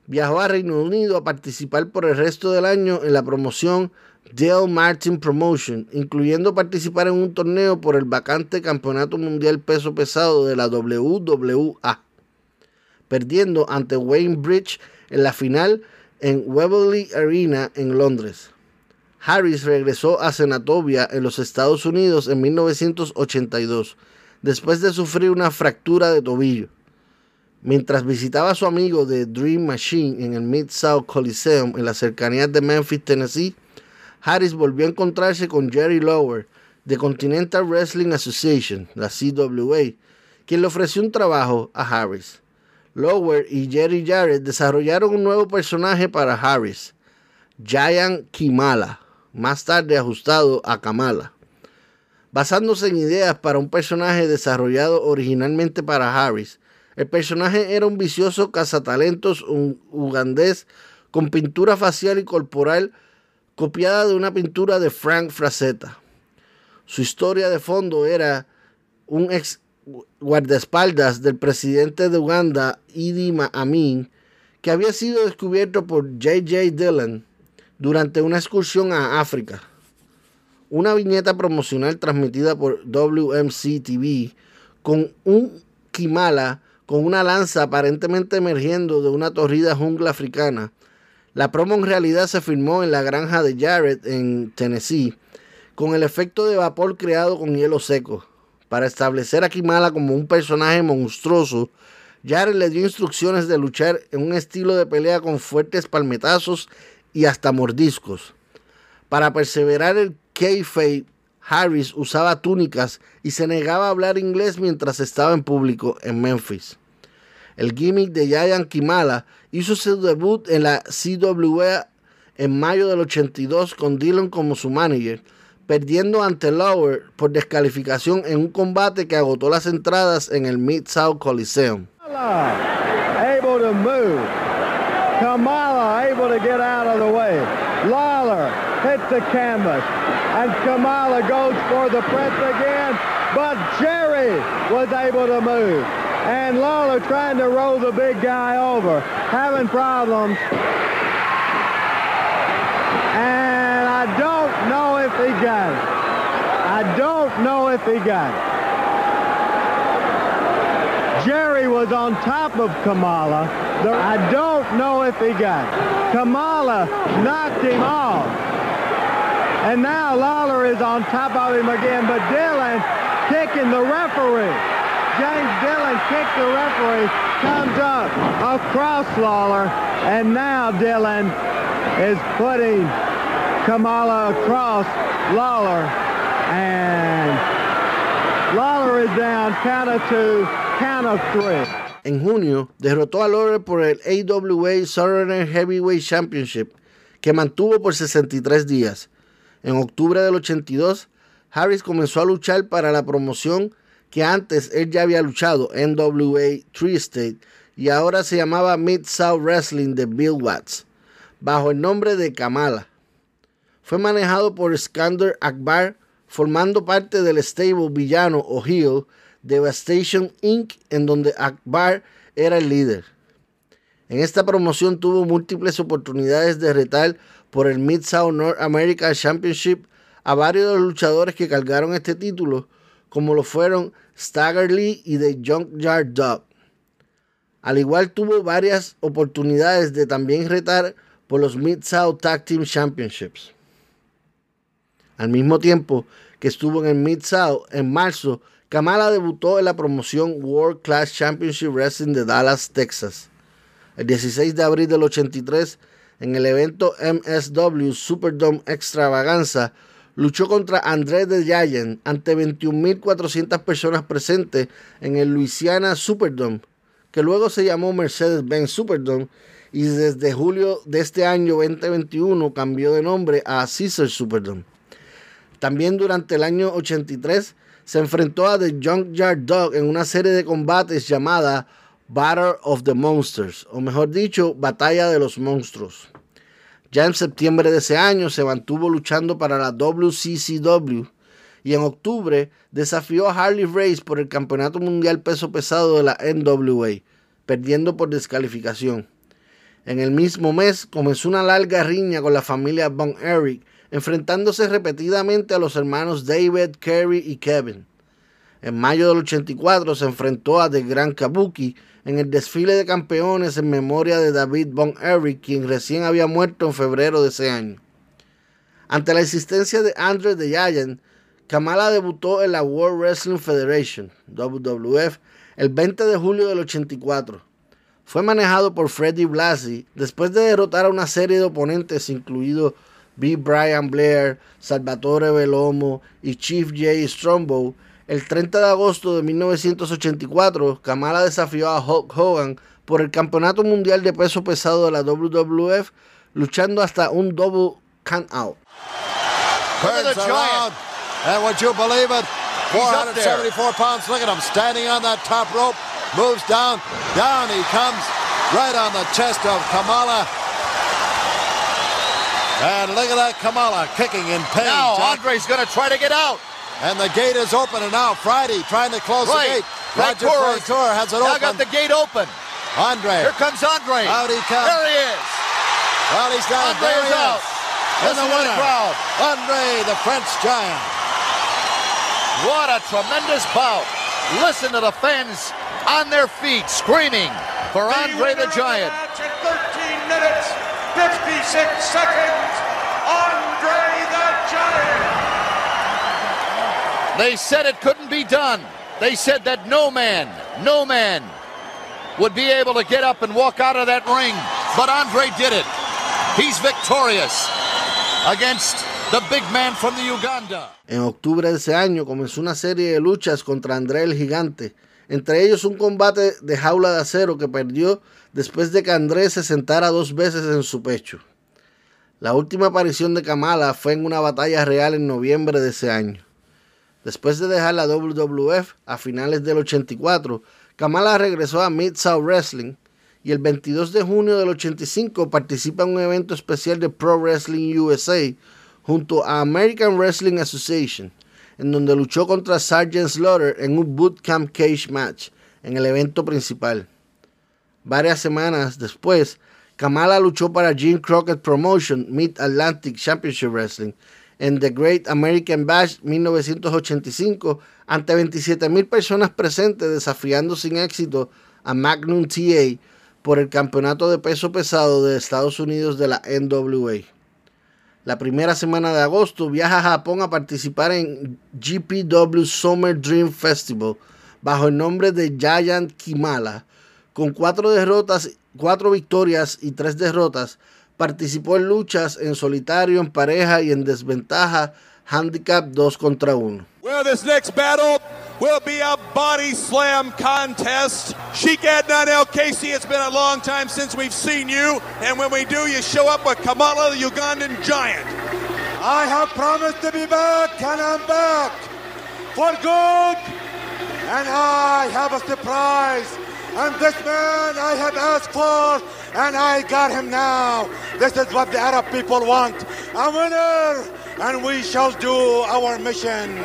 Viajó a Reino Unido a participar por el resto del año en la promoción Dale Martin Promotion, incluyendo participar en un torneo por el vacante Campeonato Mundial Peso Pesado de la WWA, perdiendo ante Wayne Bridge en la final en Wembley Arena en Londres. Harris regresó a Senatobia en los Estados Unidos en 1982, después de sufrir una fractura de tobillo. Mientras visitaba a su amigo de Dream Machine en el Mid-South Coliseum en las cercanías de Memphis, Tennessee, Harris volvió a encontrarse con Jerry Lower de Continental Wrestling Association, la CWA, quien le ofreció un trabajo a Harris. Lower y Jerry Jarrett desarrollaron un nuevo personaje para Harris, Giant Kimala, más tarde ajustado a Kamala. Basándose en ideas para un personaje desarrollado originalmente para Harris, el personaje era un vicioso cazatalentos ugandés con pintura facial y corporal copiada de una pintura de Frank Frazetta. Su historia de fondo era un ex guardaespaldas del presidente de Uganda, Idi Amin, que había sido descubierto por J.J. Dillon durante una excursión a África. Una viñeta promocional transmitida por WMC TV con un Kimala con una lanza aparentemente emergiendo de una torrida jungla africana. La promo en realidad se filmó en la granja de Jarrett en Tennessee, con el efecto de vapor creado con hielo seco. Para establecer a Kimala como un personaje monstruoso, Jared le dio instrucciones de luchar en un estilo de pelea con fuertes palmetazos y hasta mordiscos. Para perseverar el kayfabe, Harris usaba túnicas y se negaba a hablar inglés mientras estaba en público en Memphis. El gimmick de Giant Kimala hizo su debut en la CWA en mayo del 82 con Dillon como su manager, perdiendo ante Lauer por descalificación en un combate que agotó las entradas en el Mid-South Coliseum. Able to move. Kamala able to get out of the way. Lawler hits the canvas. And Kamala goes for the press again. But Jerry was able to move. And Lawler trying to roll the big guy over. Having problems. And I don't know if he got it. I don't know if he got it. Jerry was on top of Kamala. I don't know if he got it. Kamala knocked him off. And now Lawler is on top of him again, but Dylan kicking the referee. James Dillon kicked the referee, comes up across Lawler, and now Dillon is putting Kamala across Lawler. And Lawler is down, count of two, count of three. En junio, derrotó a Lawler por el AWA Southern Heavyweight Championship, que mantuvo por 63 días. En octubre del 82, Harris comenzó a luchar para la promoción que antes él ya había luchado, NWA Tree State, y ahora se llamaba Mid-South Wrestling de Bill Watts, bajo el nombre de Kamala. Fue manejado por Skander Akbar, formando parte del stable villano o heel Devastation Inc., en donde Akbar era el líder. En esta promoción tuvo múltiples oportunidades de retar por el Mid-South North America Championship a varios de los luchadores que cargaron este título, como lo fueron Stagger Lee y The Junkyard Dog. Al igual tuvo varias oportunidades de también retar por los Mid-South Tag Team Championships. Al mismo tiempo que estuvo en el Mid-South, en marzo, Kamala debutó en la promoción World Class Championship Wrestling de Dallas, Texas. El 16 de abril del 83, en el evento MSW Superdome Extravaganza, luchó contra André de Giant ante 21.400 personas presentes en el Louisiana Superdome, que luego se llamó Mercedes-Benz Superdome y desde julio de este año 2021 cambió de nombre a Caesar Superdome. También durante el año 83 se enfrentó a The Junkyard Dog en una serie de combates llamada Battle of the Monsters, o mejor dicho, Batalla de los Monstruos. Ya en septiembre de ese año se mantuvo luchando para la WCCW y en octubre desafió a Harley Race por el Campeonato Mundial Peso Pesado de la NWA, perdiendo por descalificación. En el mismo mes comenzó una larga riña con la familia Von Erich enfrentándose repetidamente a los hermanos David, Kerry y Kevin. En mayo del 84 se enfrentó a The Gran Kabuki en el desfile de campeones en memoria de David Von Erich, quien recién había muerto en febrero de ese año. Ante la existencia de Andre the Giant, Kamala debutó en la World Wrestling Federation, WWF, el 20 de julio del 84. Fue manejado por Freddie Blassie después de derrotar a una serie de oponentes, incluido B. Brian Blair, Salvatore Velomo y Chief J. Strongbow, el 30 de agosto de 1984, Kamala desafió a Hulk Hogan por el Campeonato Mundial de Peso Pesado de la WWF, luchando hasta un double count out. And would you believe it? 474 pounds. Look at him standing on that top rope. Moves down, down he comes, right on the chest of Kamala. And look at that Kamala kicking in pain. Now. Andre's going to try to get out. And the gate is open, and now Friday trying to close Right. the gate. Roger Francoeur Francoeur has it open. Now open. got the gate open. Andre. Here comes Andre. Out he comes. There he is. Well, he's got it. Andre There is he out. is. And the to the winner, crowd. Andre, the French giant. What a tremendous bout. Listen to the fans on their feet screaming for Andre the Giant. Match at 13 minutes, 56 seconds. Andre They said it couldn't be done. They said that no man, no man would be able to get up and walk out of that ring. But Andre did it. He's victorious against the big man from the Uganda. En octubre de ese año comenzó una serie de luchas contra André el Gigante, entre ellos un combate de jaula de acero que perdió después de que André se sentara dos veces en su pecho. La última aparición de Kamala fue en una batalla real en noviembre de ese año. Después de dejar la WWF a finales del 84, Kamala regresó a Mid-South Wrestling y el 22 de junio del 85 participa en un evento especial de Pro Wrestling USA junto a American Wrestling Association, en donde luchó contra Sergeant Slaughter en un bootcamp cage match en el evento principal. Varias semanas después, Kamala luchó para Jim Crockett Promotion Mid Atlantic Championship Wrestling en The Great American Bash 1985 ante 27.000 personas presentes desafiando sin éxito a Magnum TA por el campeonato de peso pesado de Estados Unidos de la NWA. La primera semana de agosto viaja a Japón a participar en GPW Summer Dream Festival bajo el nombre de Giant Kimala. Con cuatro derrotas, cuatro victorias y tres derrotas, participó en luchas en solitario, en pareja y en desventaja, handicap 2 contra 1. Well, this next battle will be a body slam contest. Sheik Adnan El Casey, it's been a long time since we've seen you, and when we do, you show up with Kamala, the Ugandan giant. I have promised to be back, and I'm back for good. And I have a surprise. And this man I have asked for, and I got him now. This is what the Arab people want. A winner, and we shall do our mission.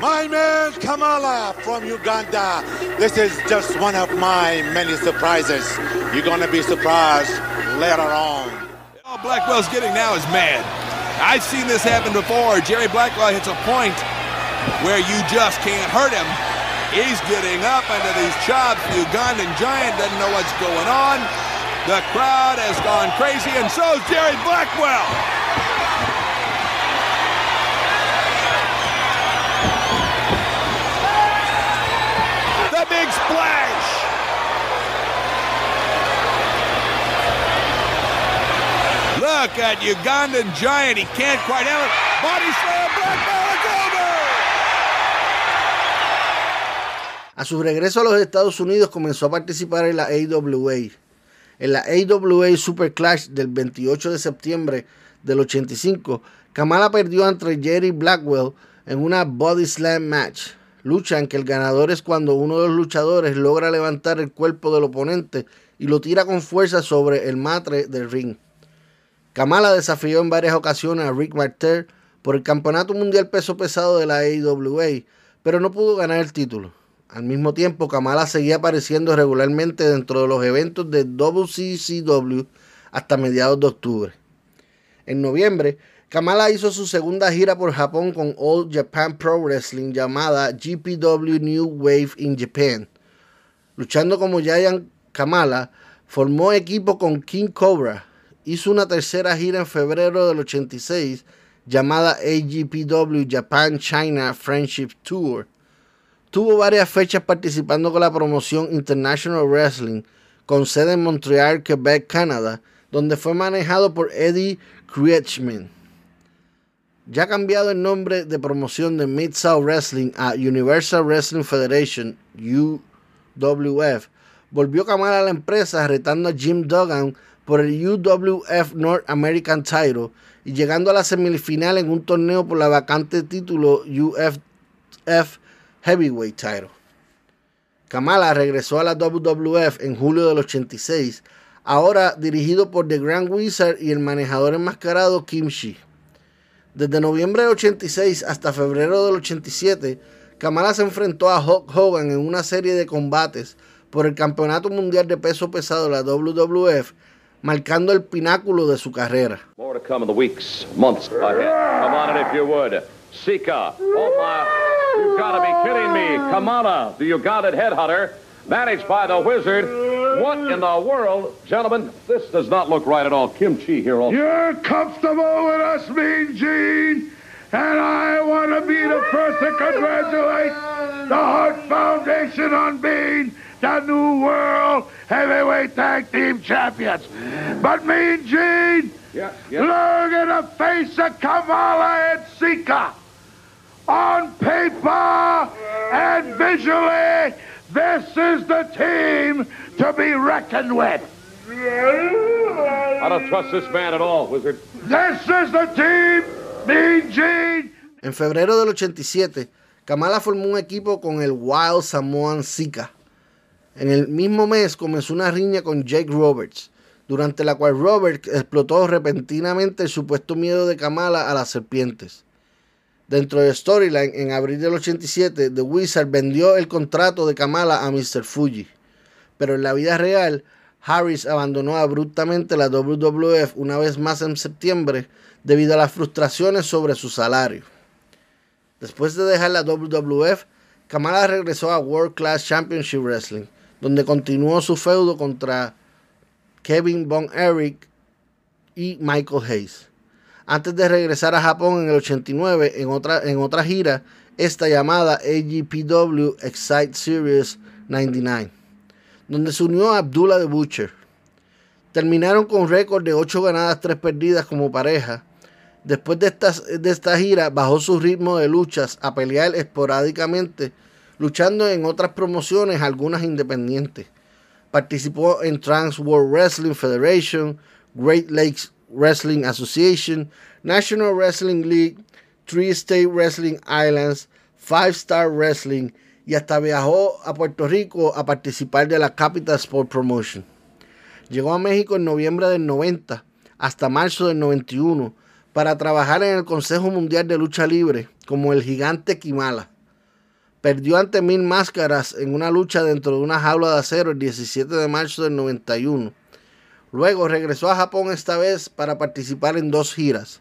My man Kamala from Uganda. This is just one of my many surprises. You're to be surprised later on. All Blackwell's getting now is mad. I've seen this happen before. Jerry Blackwell hits a point where you just can't hurt him. He's getting up into these chops. The Ugandan giant doesn't know what's going on. The crowd has gone crazy, and so is Jerry Blackwell. The big splash. Look at Ugandan giant. He can't quite have it. Body slam, Blackwell, it's over. A su regreso a los Estados Unidos comenzó a participar en la AWA. En la AWA Super Clash del 28 de septiembre del 85, Kamala perdió ante Jerry Blackwell en una Body Slam match. Lucha en que el ganador es cuando uno de los luchadores logra levantar el cuerpo del oponente y lo tira con fuerza sobre el matre del ring. Kamala desafió en varias ocasiones a Rick Martel por el Campeonato Mundial Peso Pesado de la AWA, pero no pudo ganar el título. Al mismo tiempo, Kamala seguía apareciendo regularmente dentro de los eventos de WCCW hasta mediados de octubre. En noviembre, Kamala hizo su segunda gira por Japón con All Japan Pro Wrestling llamada GPW New Wave in Japan. Luchando como Giant Kamala, formó equipo con King Cobra. Hizo una tercera gira en febrero del 86 llamada AGPW Japan China Friendship Tour. Tuvo varias fechas participando con la promoción International Wrestling, con sede en Montreal, Quebec, Canadá, donde fue manejado por Eddie Kretschmann. Ya cambiado el nombre de promoción de Mid-South Wrestling a Universal Wrestling Federation, UWF, volvió Kamala a la empresa retando a Jim Duggan por el UWF North American Title y llegando a la semifinal en un torneo por la vacante título UFF Heavyweight Title. Kamala regresó a la WWF en julio del 86, ahora dirigido por The Grand Wizard y el manejador enmascarado Kim Shee. Desde noviembre del 86 hasta febrero del 87, Kamala se enfrentó a Hulk Hogan en una serie de combates por el Campeonato Mundial de Peso Pesado de la WWF, marcando el pináculo de su carrera. More to come in the weeks, months ahead. Come on if you would. Sika. You've got to be kidding me. Kamala, the Ugandan headhunter, managed by the wizard. What in the world? Gentlemen, this does not look right at all. Kimchi here also. You're comfortable with us, Mean Gene, and I want to be the first to congratulate the Hart Foundation on being the new World Heavyweight Tag Team Champions. But Mean Gene, Yeah, yeah. look at the face of Kamala and Sika. On paper and visually, this is the team to be reckoned with. I don't trust this man at all, Wizard. This is the team, Mean Gene. En febrero del 87, Kamala formó un equipo con el Wild Samoan Sika. En el mismo mes comenzó una riña con Jake Roberts, durante la cual Roberts explotó repentinamente el supuesto miedo de Kamala a las serpientes. Dentro de Storyline, en abril del 87, The Wizard vendió el contrato de Kamala a Mr. Fuji. Pero en la vida real, Harris abandonó abruptamente la WWF una vez más en septiembre debido a las frustraciones sobre su salario. Después de dejar la WWF, Kamala regresó a World Class Championship Wrestling, donde continuó su feudo contra Kevin Von Erich y Michael Hayes. Antes de regresar a Japón en el 89 en otra, en otra gira, esta llamada AGPW Excite Series 99, donde se unió a Abdullah the Butcher. Terminaron con récord de 8 ganadas, 3 perdidas como pareja. Después de, de esta gira, bajó su ritmo de luchas a pelear esporádicamente, luchando en otras promociones, algunas independientes. Participó en Trans World Wrestling Federation, Great Lakes Wrestling Association, National Wrestling League, Three State Wrestling Islands, Five Star Wrestling y hasta viajó a Puerto Rico a participar de la Capital Sport Promotion. Llegó a México en noviembre del 90 hasta marzo del 91 para trabajar en el Consejo Mundial de Lucha Libre como el gigante Kimala. Perdió ante Mil Máscaras en una lucha dentro de una jaula de acero el 17 de marzo del 91. Luego regresó a Japón esta vez para participar en dos giras.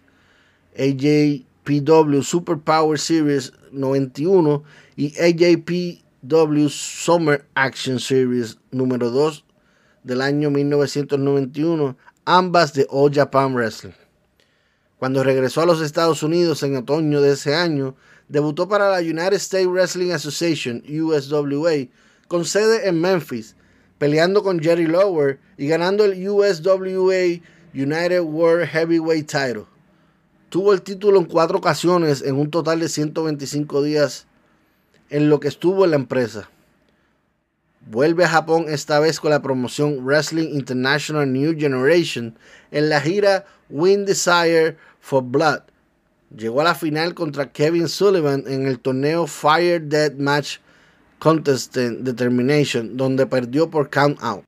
AJPW Super Power Series 91 y AJPW Summer Action Series número 2 del año 1991, ambas de All Japan Wrestling. Cuando regresó a los Estados Unidos en otoño de ese año, debutó para la United States Wrestling Association, USWA, con sede en Memphis, peleando con Jerry Lower y ganando el USWA United World Heavyweight Title. Tuvo el título en cuatro ocasiones en un total de 125 días en lo que estuvo en la empresa. Vuelve a Japón esta vez con la promoción Wrestling International New Generation en la gira Win Desire for Blood. Llegó a la final contra Kevin Sullivan en el torneo Fire Dead Match Contest Determination, donde perdió por count out.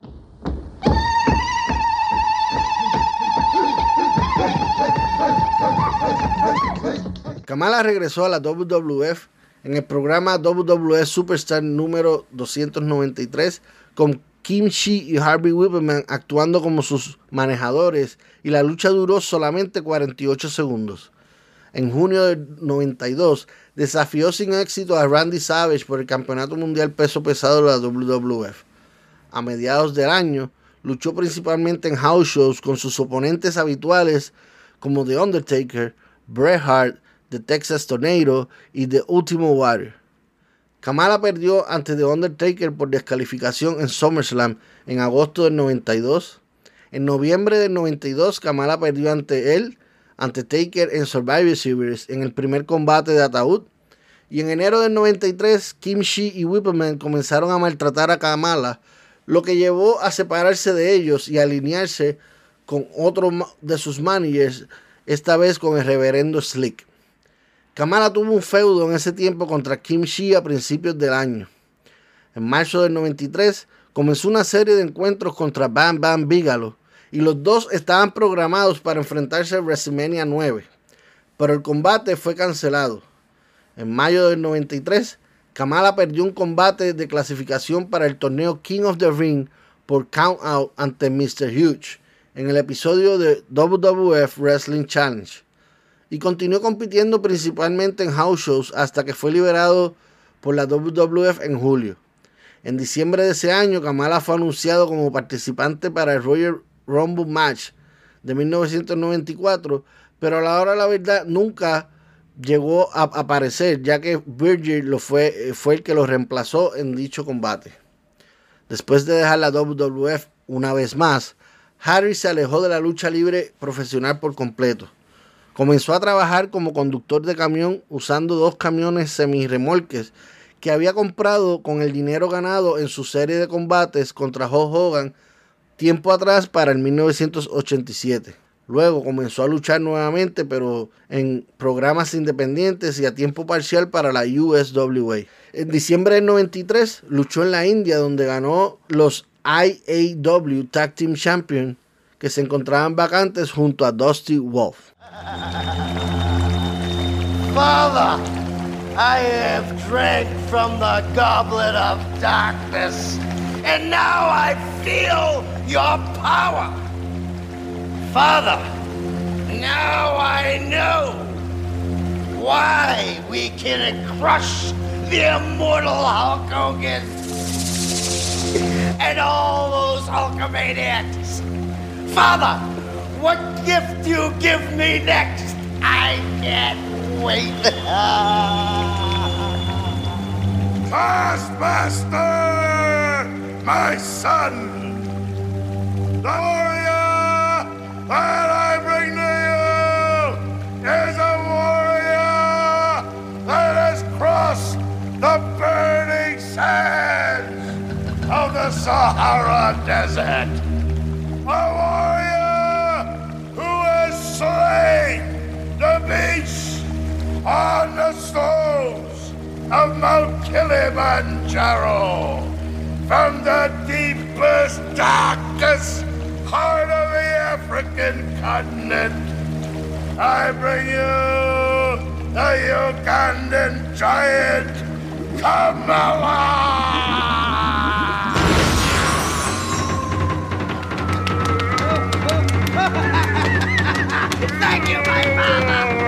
Kamala regresó a la WWF en el programa WWF Superstar número 293 con Kim Shi y Harvey Whipperman actuando como sus manejadores y la lucha duró solamente 48 segundos. En junio del 92 desafió sin éxito a Randy Savage por el Campeonato Mundial Peso Pesado de la WWF. A mediados del año luchó principalmente en house shows con sus oponentes habituales como The Undertaker, Bret Hart, The Texas Tornado y The Ultimate Warrior. Kamala perdió ante The Undertaker por descalificación en SummerSlam en agosto del 92. En noviembre del 92, Kamala perdió ante él, ante Taker en Survivor Series en el primer combate de ataúd. Y en enero del 93, Kim Shi y Whipperman comenzaron a maltratar a Kamala, lo que llevó a separarse de ellos y alinearse con otro de sus managers, esta vez con el reverendo Slick. Kamala tuvo un feudo en ese tiempo contra Kim Shi a principios del año. En marzo del 93 comenzó una serie de encuentros contra Bam Bam Bigelow y los dos estaban programados para enfrentarse a WrestleMania 9, pero el combate fue cancelado. En mayo del 93, Kamala perdió un combate de clasificación para el torneo King of the Ring por count out ante Mr. Huge en el episodio de WWF Wrestling Challenge y continuó compitiendo principalmente en house shows hasta que fue liberado por la WWF en julio. En diciembre de ese año, Kamala fue anunciado como participante para el Royal Rumble Match de 1994, pero a la hora de la verdad nunca llegó a aparecer, ya que Virgil lo fue, fue el que lo reemplazó en dicho combate. Después de dejar la WWF una vez más, Harry se alejó de la lucha libre profesional por completo. Comenzó a trabajar como conductor de camión usando dos camiones semirremolques que había comprado con el dinero ganado en su serie de combates contra Hulk Hogan tiempo atrás para el 1987. Luego comenzó a luchar nuevamente, pero en programas independientes y a tiempo parcial para la USWA. En diciembre del 93 luchó en la India, donde ganó los IAW Tag Team Champion, que se encontraban vacantes junto a Dusty Wolf. Father, I have drank from the goblet of darkness, and now I feel your power. Father, now I know why we can crush the immortal Hulk Hogan and all those Hulkamaniacs. Father, what gift you give me next? I can't wait. Taskmaster, my son, the warrior that I bring to you is a warrior that has crossed the burning sands of the Sahara Desert. A warrior who has slain the beasts on the stones of Mount Kilimanjaro from the deepest, darkest heart of the African continent. I bring you the Ugandan giant, Kamala! Thank you, my father.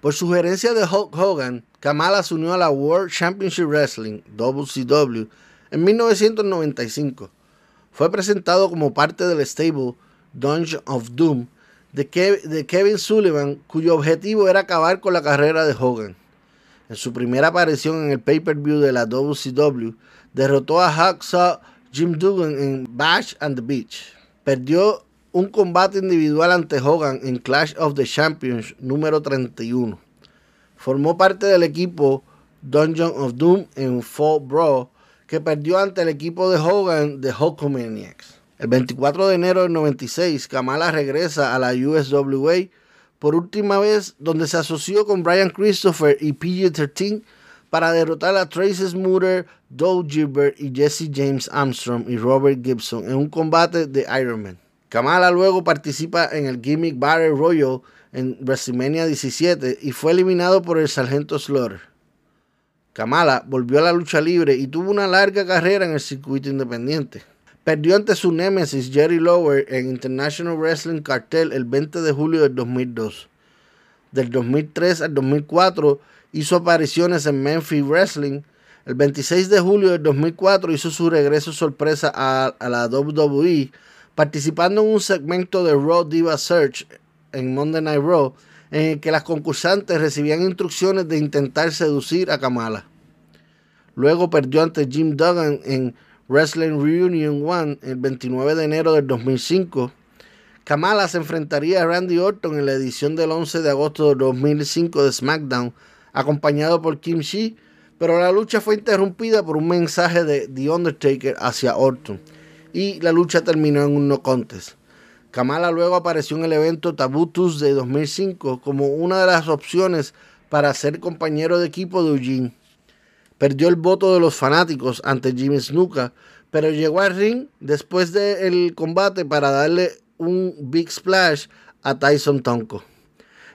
Por sugerencia de Hulk Hogan, Kamala se unió a la World Championship Wrestling, WCW, en 1995. Fue presentado como parte del stable Dungeon of Doom de, Kev- de Kevin Sullivan, cuyo objetivo era acabar con la carrera de Hogan. En su primera aparición en el pay-per-view de la WCW, derrotó a Hacksaw Jim Duggan en Bash and the Beach. Perdió un combate individual ante Hogan en Clash of the Champions número 31. Formó parte del equipo Dungeon of Doom en Fall Brawl, que perdió ante el equipo de Hogan de Hulkamaniacs. El 24 de enero del 96, Kamala regresa a la USWA por última vez, donde se asoció con Brian Christopher y PG-13 para derrotar a Tracy Smoother, Doug Gilbert y Jesse James Armstrong y Robert Gibson en un combate de Iron Man. Kamala luego participa en el Gimmick Battle Royal en WrestleMania 17 y fue eliminado por el Sargento Slaughter. Kamala volvió a la lucha libre y tuvo una larga carrera en el circuito independiente. Perdió ante su némesis Jerry Lower en International Wrestling Cartel el 20 de julio del 2002. Del 2003 al 2004 hizo apariciones en Memphis Wrestling. El 26 de julio del 2004 hizo su regreso sorpresa a, a la WWE, participando en un segmento de Raw Diva Search en Monday Night Raw, en el que las concursantes recibían instrucciones de intentar seducir a Kamala. Luego perdió ante Jim Duggan en Wrestling Reunion 1 el 29 de enero del 2005. Kamala se enfrentaría a Randy Orton en la edición del 11 de agosto del 2005 de SmackDown, acompañado por Kim Shee, pero la lucha fue interrumpida por un mensaje de The Undertaker hacia Orton y la lucha terminó en un no contest. Kamala luego apareció en el evento Taboo Tuesday 2005 como una de las opciones para ser compañero de equipo de Eugene. Perdió el voto de los fanáticos ante Jimmy Snuka, pero llegó al ring después del combate para darle un big splash a Tyson Tonko.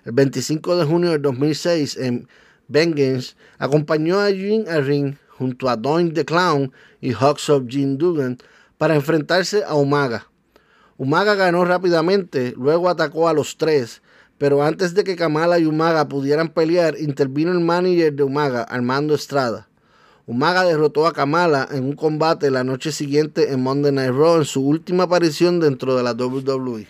El 25 de junio del 2006 en Vengeance acompañó a Eugene al ring junto a Doink the Clown y Hawks of Jim Duggan para enfrentarse a Umaga. Umaga ganó rápidamente, luego atacó a los tres, pero antes de que Kamala y Umaga pudieran pelear, intervino el manager de Umaga, Armando Estrada. Umaga derrotó a Kamala en un combate la noche siguiente en Monday Night Raw en su última aparición dentro de la WWE.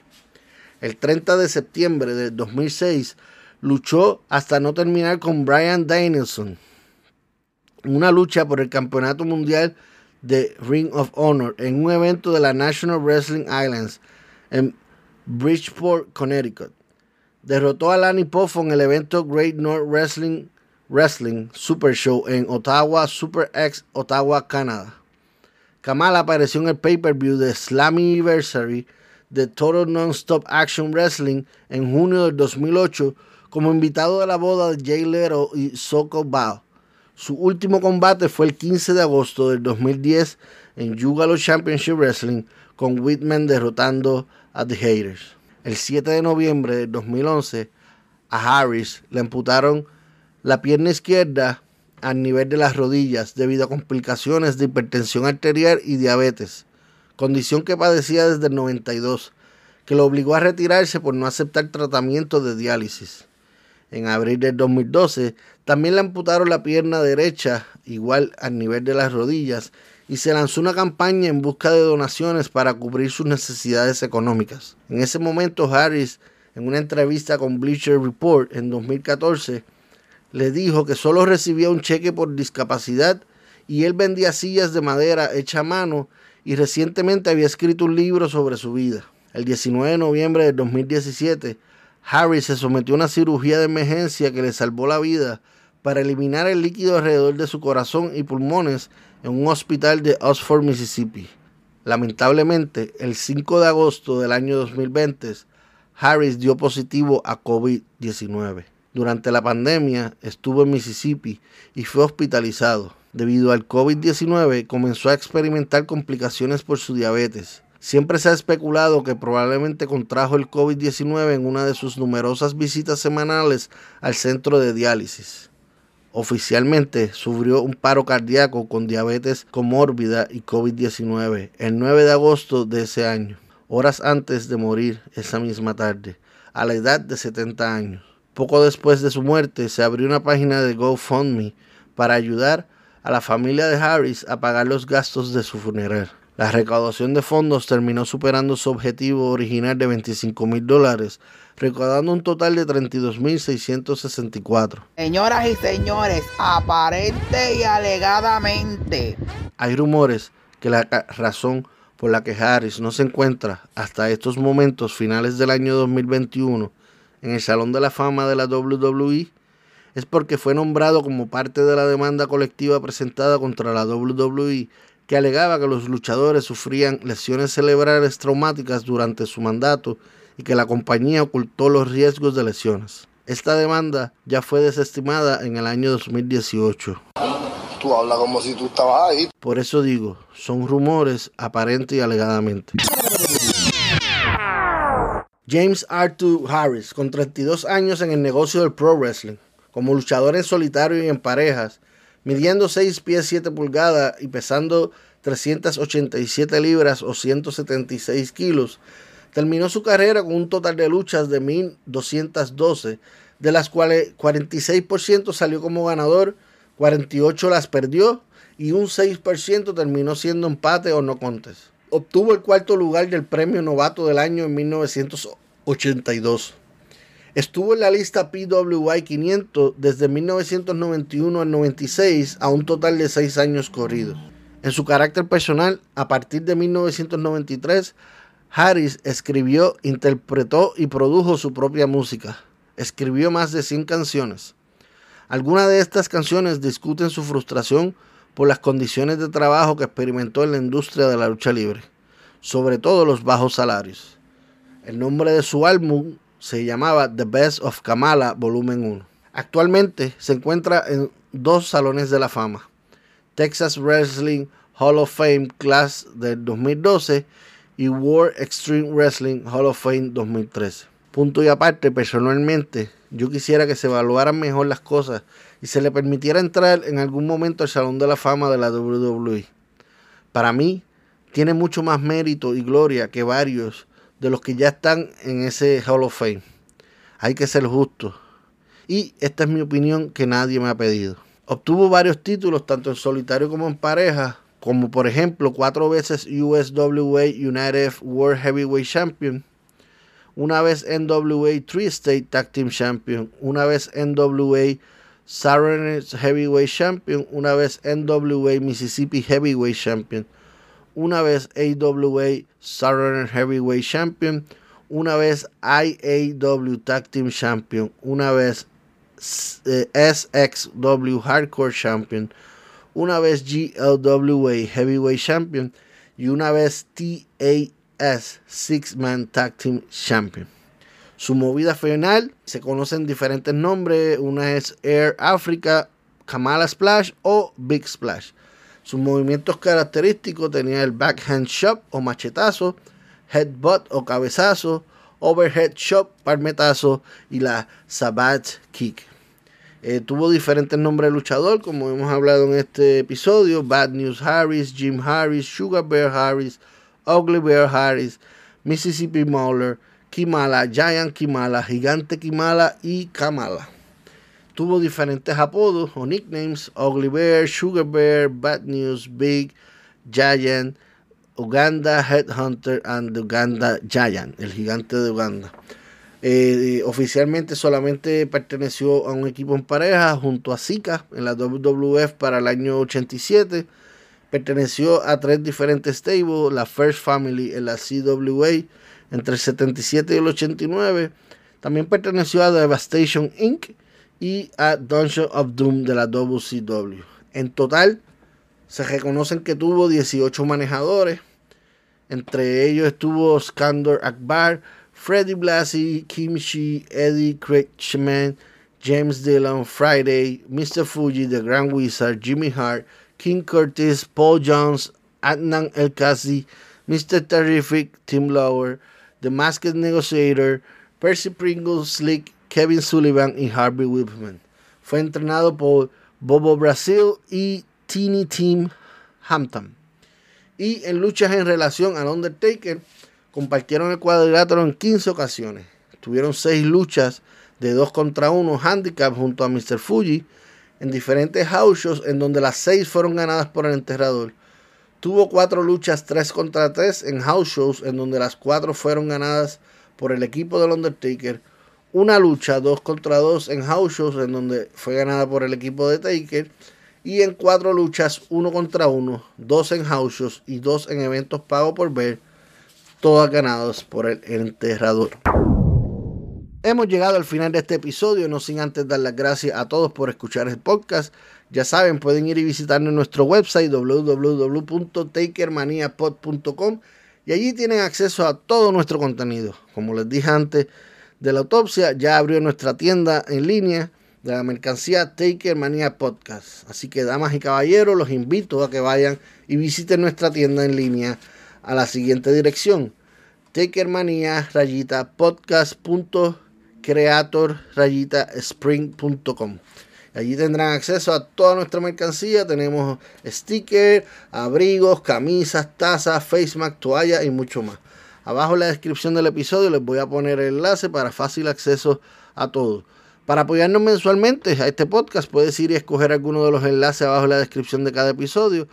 El 30 de septiembre del 2006 luchó hasta no terminar con Brian Danielson. Una lucha por el campeonato mundial de Ring of Honor en un evento de la National Wrestling Islands en Bridgeport, Connecticut. derrotó a Lanny Poffo en el evento Great North Wrestling, Wrestling Super Show en Ottawa Super X, Ottawa, Canadá. Kamala apareció en el pay-per-view de Slammiversary de Total Non-Stop Action Wrestling en junio del 2008 como invitado de la boda de Jay Lero y Soko Bao. Su último combate fue el 15 de agosto del 2010 en Yugalo Championship Wrestling con Whitman derrotando a The Haters. El 7 de noviembre del 2011 a Harris le amputaron la pierna izquierda al nivel de las rodillas debido a complicaciones de hipertensión arterial y diabetes, condición que padecía desde el 92, que lo obligó a retirarse por no aceptar tratamiento de diálisis. En abril del 2012 también le amputaron la pierna derecha igual al nivel de las rodillas y se lanzó una campaña en busca de donaciones para cubrir sus necesidades económicas. En ese momento Harris, en una entrevista con Bleacher Report en 2014, le dijo que solo recibía un cheque por discapacidad y él vendía sillas de madera hecha a mano y recientemente había escrito un libro sobre su vida. El 19 de noviembre de 2017, Harris se sometió a una cirugía de emergencia que le salvó la vida para eliminar el líquido alrededor de su corazón y pulmones en un hospital de Oxford, Mississippi. Lamentablemente, el 5 de agosto del año 2020, Harris dio positivo a COVID-19. Durante la pandemia estuvo en Mississippi y fue hospitalizado. Debido al COVID-19 comenzó a experimentar complicaciones por su diabetes. Siempre se ha especulado que probablemente contrajo el COVID-19 en una de sus numerosas visitas semanales al centro de diálisis. Oficialmente sufrió un paro cardíaco con diabetes comórbida y COVID-19 el 9 de agosto de ese año, horas antes de morir esa misma tarde, a la edad de 70 años. Poco después de su muerte se abrió una página de GoFundMe para ayudar a la familia de Harris a pagar los gastos de su funeral. La recaudación de fondos terminó superando su objetivo original de 25 mil dólares, recaudando un total de 32.664. Señoras y señores, aparente y alegadamente. Hay rumores que la razón por la que Harris no se encuentra hasta estos momentos finales del año 2021 en el Salón de la Fama de la WWE es porque fue nombrado como parte de la demanda colectiva presentada contra la WWE que alegaba que los luchadores sufrían lesiones cerebrales traumáticas durante su mandato y que la compañía ocultó los riesgos de lesiones. Esta demanda ya fue desestimada en el año 2018. Tú hablas como si tú estabas ahí. Por eso digo, son rumores aparente y alegadamente. James Arthur Harris, con 32 años en el negocio del pro wrestling, como luchador en solitario y en parejas, midiendo 6 pies 7 pulgadas y pesando 387 libras o 176 kilos, terminó su carrera con un total de luchas de 1.212, de las cuales 46% salió como ganador, 48 las perdió y un 6% terminó siendo empate o no contes. Obtuvo el cuarto lugar del premio novato del año en 1982. Estuvo en la lista PWI 500 desde 1991 al 96 a un total de 6 años corridos. En su carácter personal, a partir de 1993, Harris escribió, interpretó y produjo su propia música. Escribió más de 100 canciones. Algunas de estas canciones discuten su frustración por las condiciones de trabajo que experimentó en la industria de la lucha libre, sobre todo los bajos salarios. El nombre de su álbum se llamaba The Best of Kamala Volumen 1. Actualmente se encuentra en dos salones de la fama, Texas Wrestling Hall of Fame Class del 2012 y World Extreme Wrestling Hall of Fame 2013. Punto y aparte, personalmente, yo quisiera que se evaluaran mejor las cosas y se le permitiera entrar en algún momento al Salón de la Fama de la WWE. Para mí, tiene mucho más mérito y gloria que varios de los que ya están en ese Hall of Fame. Hay que ser justo. Y esta es mi opinión que nadie me ha pedido. Obtuvo varios títulos, tanto en solitario como en pareja, como por ejemplo cuatro veces USWA United World Heavyweight Champion, una vez NWA Tri-State Tag Team Champion, una vez NWA Southern Heavyweight Champion, una vez NWA Mississippi Heavyweight Champion, una vez AWA Southern Heavyweight Champion, una vez IAW Tag Team Champion, una vez SXW Hardcore Champion, una vez GLWA Heavyweight Champion. Y una vez TAS Six Man Tag Team Champion. Su movida final se conocen diferentes nombres, una es Air Africa, Kamala Splash o Big Splash. Sus movimientos característicos tenían el backhand shot o machetazo, headbutt o cabezazo, overhead shot, palmetazo y la sabat kick. Eh, tuvo diferentes nombres de luchador, como hemos hablado en este episodio. Bad News Harris, Jim Harris, Sugar Bear Harris, Ugly Bear Harris, Mississippi Mauler, Kimala, Giant Kimala, Gigante Kimala y Kamala. Tuvo diferentes apodos o nicknames. Ugly Bear, Sugar Bear, Bad News, Big, Giant, Uganda Headhunter and Uganda Giant, el gigante de Uganda. Eh, oficialmente solamente perteneció a un equipo en pareja junto a Zika en la WWF para el año 87. Perteneció a tres diferentes stables, la First Family en la CWA entre el 77 y el 89. También perteneció a Devastation Inc. y a Dungeon of Doom de la WCW. En total, se reconocen que tuvo 18 manejadores. Entre ellos estuvo Skandor Akbar, Freddie Blassie, Kimchi, Eddie Kretschmann, James Dillon, Friday, Mr. Fuji, The Grand Wizard, Jimmy Hart, King Curtis, Paul Jones, Adnan El Kasi, Mr. Terrific, Tim Lower, The Masked Negotiator, Percy Pringle, Slick, Kevin Sullivan y Harvey Whipman. Fue entrenado por Bobo Brasil y Teeny Team Hampton. Y en luchas en relación al Undertaker, compartieron el cuadrilátero en 15 ocasiones. Tuvieron 6 luchas de 2 contra 1 handicap junto a Mr. Fuji en diferentes house shows en donde las 6 fueron ganadas por el enterrador. Tuvo 4 luchas 3 contra 3 en house shows en donde las 4 fueron ganadas por el equipo del Undertaker. Una lucha 2 contra 2 en house shows en donde fue ganada por el equipo de Taker. Y en 4 luchas 1 contra 1, 2 en house shows y 2 en eventos pagos por ver todas ganadas por el enterrador. Hemos llegado al final de este episodio, no sin antes dar las gracias a todos por escuchar el podcast. Ya saben, pueden ir y visitarnos nuestro website www.takermaniapod.com y allí tienen acceso a todo nuestro contenido. Como les dije antes de la autopsia, ya abrió nuestra tienda en línea de la mercancía Taker Podcast. Así que, damas y caballeros, los invito a que vayan y visiten nuestra tienda en línea a la siguiente dirección. Takermania rayita podcast.creator rayita spring.com. Allí tendrán acceso a toda nuestra mercancía. Tenemos stickers, abrigos, camisas, tazas, face mask, toallas y mucho más. Abajo en la descripción del episodio les voy a poner el enlace para fácil acceso a todo. Para apoyarnos mensualmente a este podcast puedes ir y escoger alguno de los enlaces abajo en la descripción de cada episodio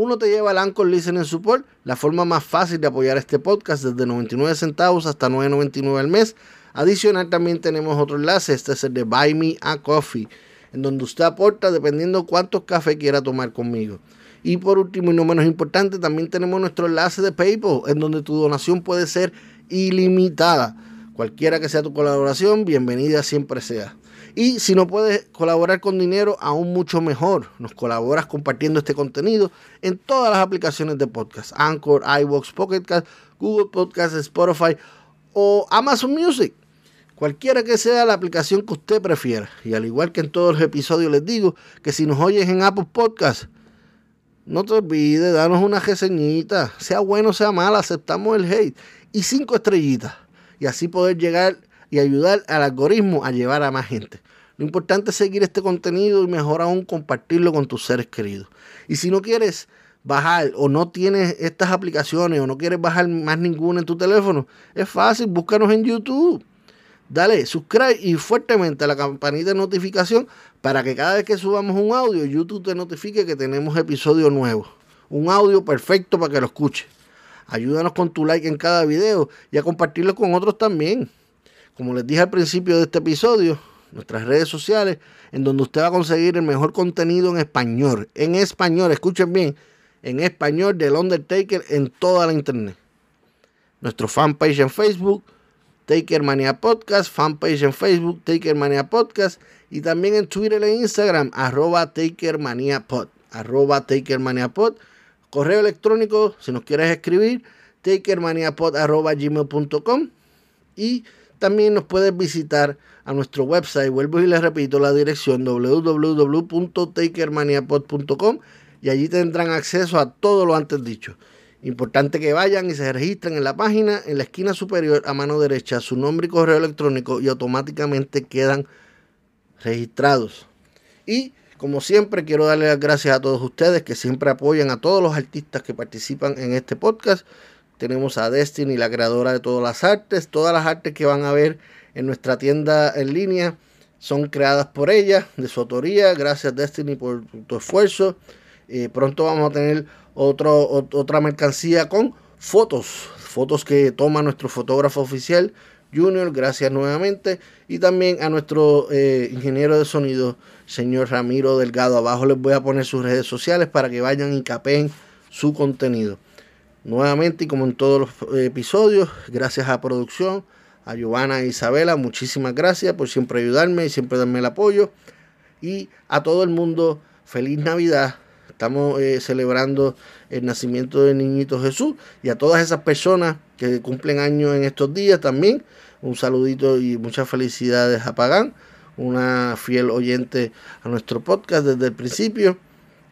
uno te lleva al Anchor Listening Support, la forma más fácil de apoyar este podcast desde 99 centavos hasta 9.99 al mes. Adicional también tenemos otro enlace, este es el de Buy Me a Coffee, en donde usted aporta dependiendo cuántos cafés quiera tomar conmigo. Y por último y no menos importante, también tenemos nuestro enlace de PayPal, en donde tu donación puede ser ilimitada. Cualquiera que sea tu colaboración, bienvenida siempre sea. Y si no puedes colaborar con dinero, aún mucho mejor. Nos colaboras compartiendo este contenido en todas las aplicaciones de podcast. Anchor, iVoox, Pocket Google Podcast, Spotify o Amazon Music. Cualquiera que sea la aplicación que usted prefiera. Y al igual que en todos los episodios les digo que si nos oyes en Apple Podcast, no te olvides, danos una reseñita. Sea bueno, sea mala, aceptamos el hate. Y cinco estrellitas. Y así poder llegar y ayudar al algoritmo a llevar a más gente. Lo importante es seguir este contenido y mejor aún compartirlo con tus seres queridos. Y si no quieres bajar o no tienes estas aplicaciones o no quieres bajar más ninguna en tu teléfono, es fácil, búscanos en YouTube. Dale, suscribe y fuertemente a la campanita de notificación para que cada vez que subamos un audio, YouTube te notifique que tenemos episodio nuevo. Un audio perfecto para que lo escuches. Ayúdanos con tu like en cada video y a compartirlo con otros también. Como les dije al principio de este episodio, nuestras redes sociales, en donde usted va a conseguir el mejor contenido en español. En español, escuchen bien, en español del Undertaker en toda la internet. Nuestro fanpage en Facebook, Takermania Podcast, fanpage en Facebook, Takermania Podcast, y también en Twitter e Instagram, arroba TakerManiaPod, arroba TakerManiaPod. Correo electrónico, si nos quieres escribir, takermaniapod arroba gmail.com y también nos puedes visitar a nuestro website, vuelvo y les repito la dirección www.takermaniapod.com y allí tendrán acceso a todo lo antes dicho. Importante que vayan y se registren en la página, en la esquina superior a mano derecha, su nombre y correo electrónico y automáticamente quedan registrados. Y como siempre, quiero darle las gracias a todos ustedes que siempre apoyan a todos los artistas que participan en este podcast. Tenemos a Destiny, la creadora de todas las artes. Todas las artes que van a ver en nuestra tienda en línea son creadas por ella, de su autoría. Gracias Destiny por tu esfuerzo. Eh, pronto vamos a tener otra mercancía con fotos, fotos que toma nuestro fotógrafo oficial Junior, gracias nuevamente. Y también a nuestro eh, ingeniero de sonido, señor Ramiro Delgado. Abajo les voy a poner sus redes sociales para que vayan y capeen su contenido. Nuevamente, y como en todos los eh, episodios, gracias a producción, a Giovanna e Isabela, muchísimas gracias por siempre ayudarme y siempre darme el apoyo. Y a todo el mundo, feliz Navidad. Estamos eh, celebrando el nacimiento del niñito Jesús y a todas esas personas que cumplen años en estos días también. Un saludito y muchas felicidades a Pagán, una fiel oyente a nuestro podcast desde el principio.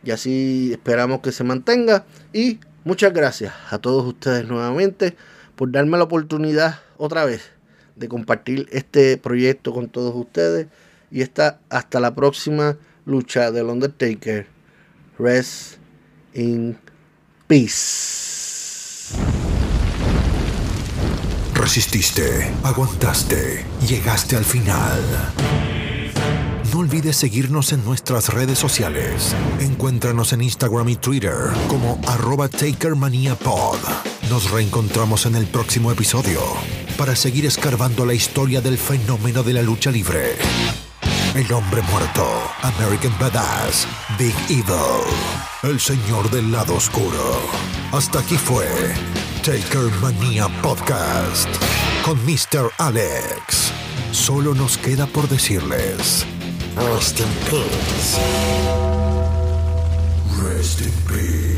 Y así esperamos que se mantenga. Y muchas gracias a todos ustedes nuevamente por darme la oportunidad otra vez de compartir este proyecto con todos ustedes. Y está hasta la próxima lucha del Undertaker. Rest in peace. Resististe, aguantaste, llegaste al final. No olvides seguirnos en nuestras redes sociales. Encuéntranos en Instagram y Twitter como arroba TakerManiaPod. Nos reencontramos en el próximo episodio para seguir escarbando la historia del fenómeno de la lucha libre. El hombre muerto, American Badass, Big Evil, el señor del lado oscuro. Hasta aquí fue Taker Mania Podcast con Mr. Alex. Solo nos queda por decirles. Rest in peace. Rest in peace.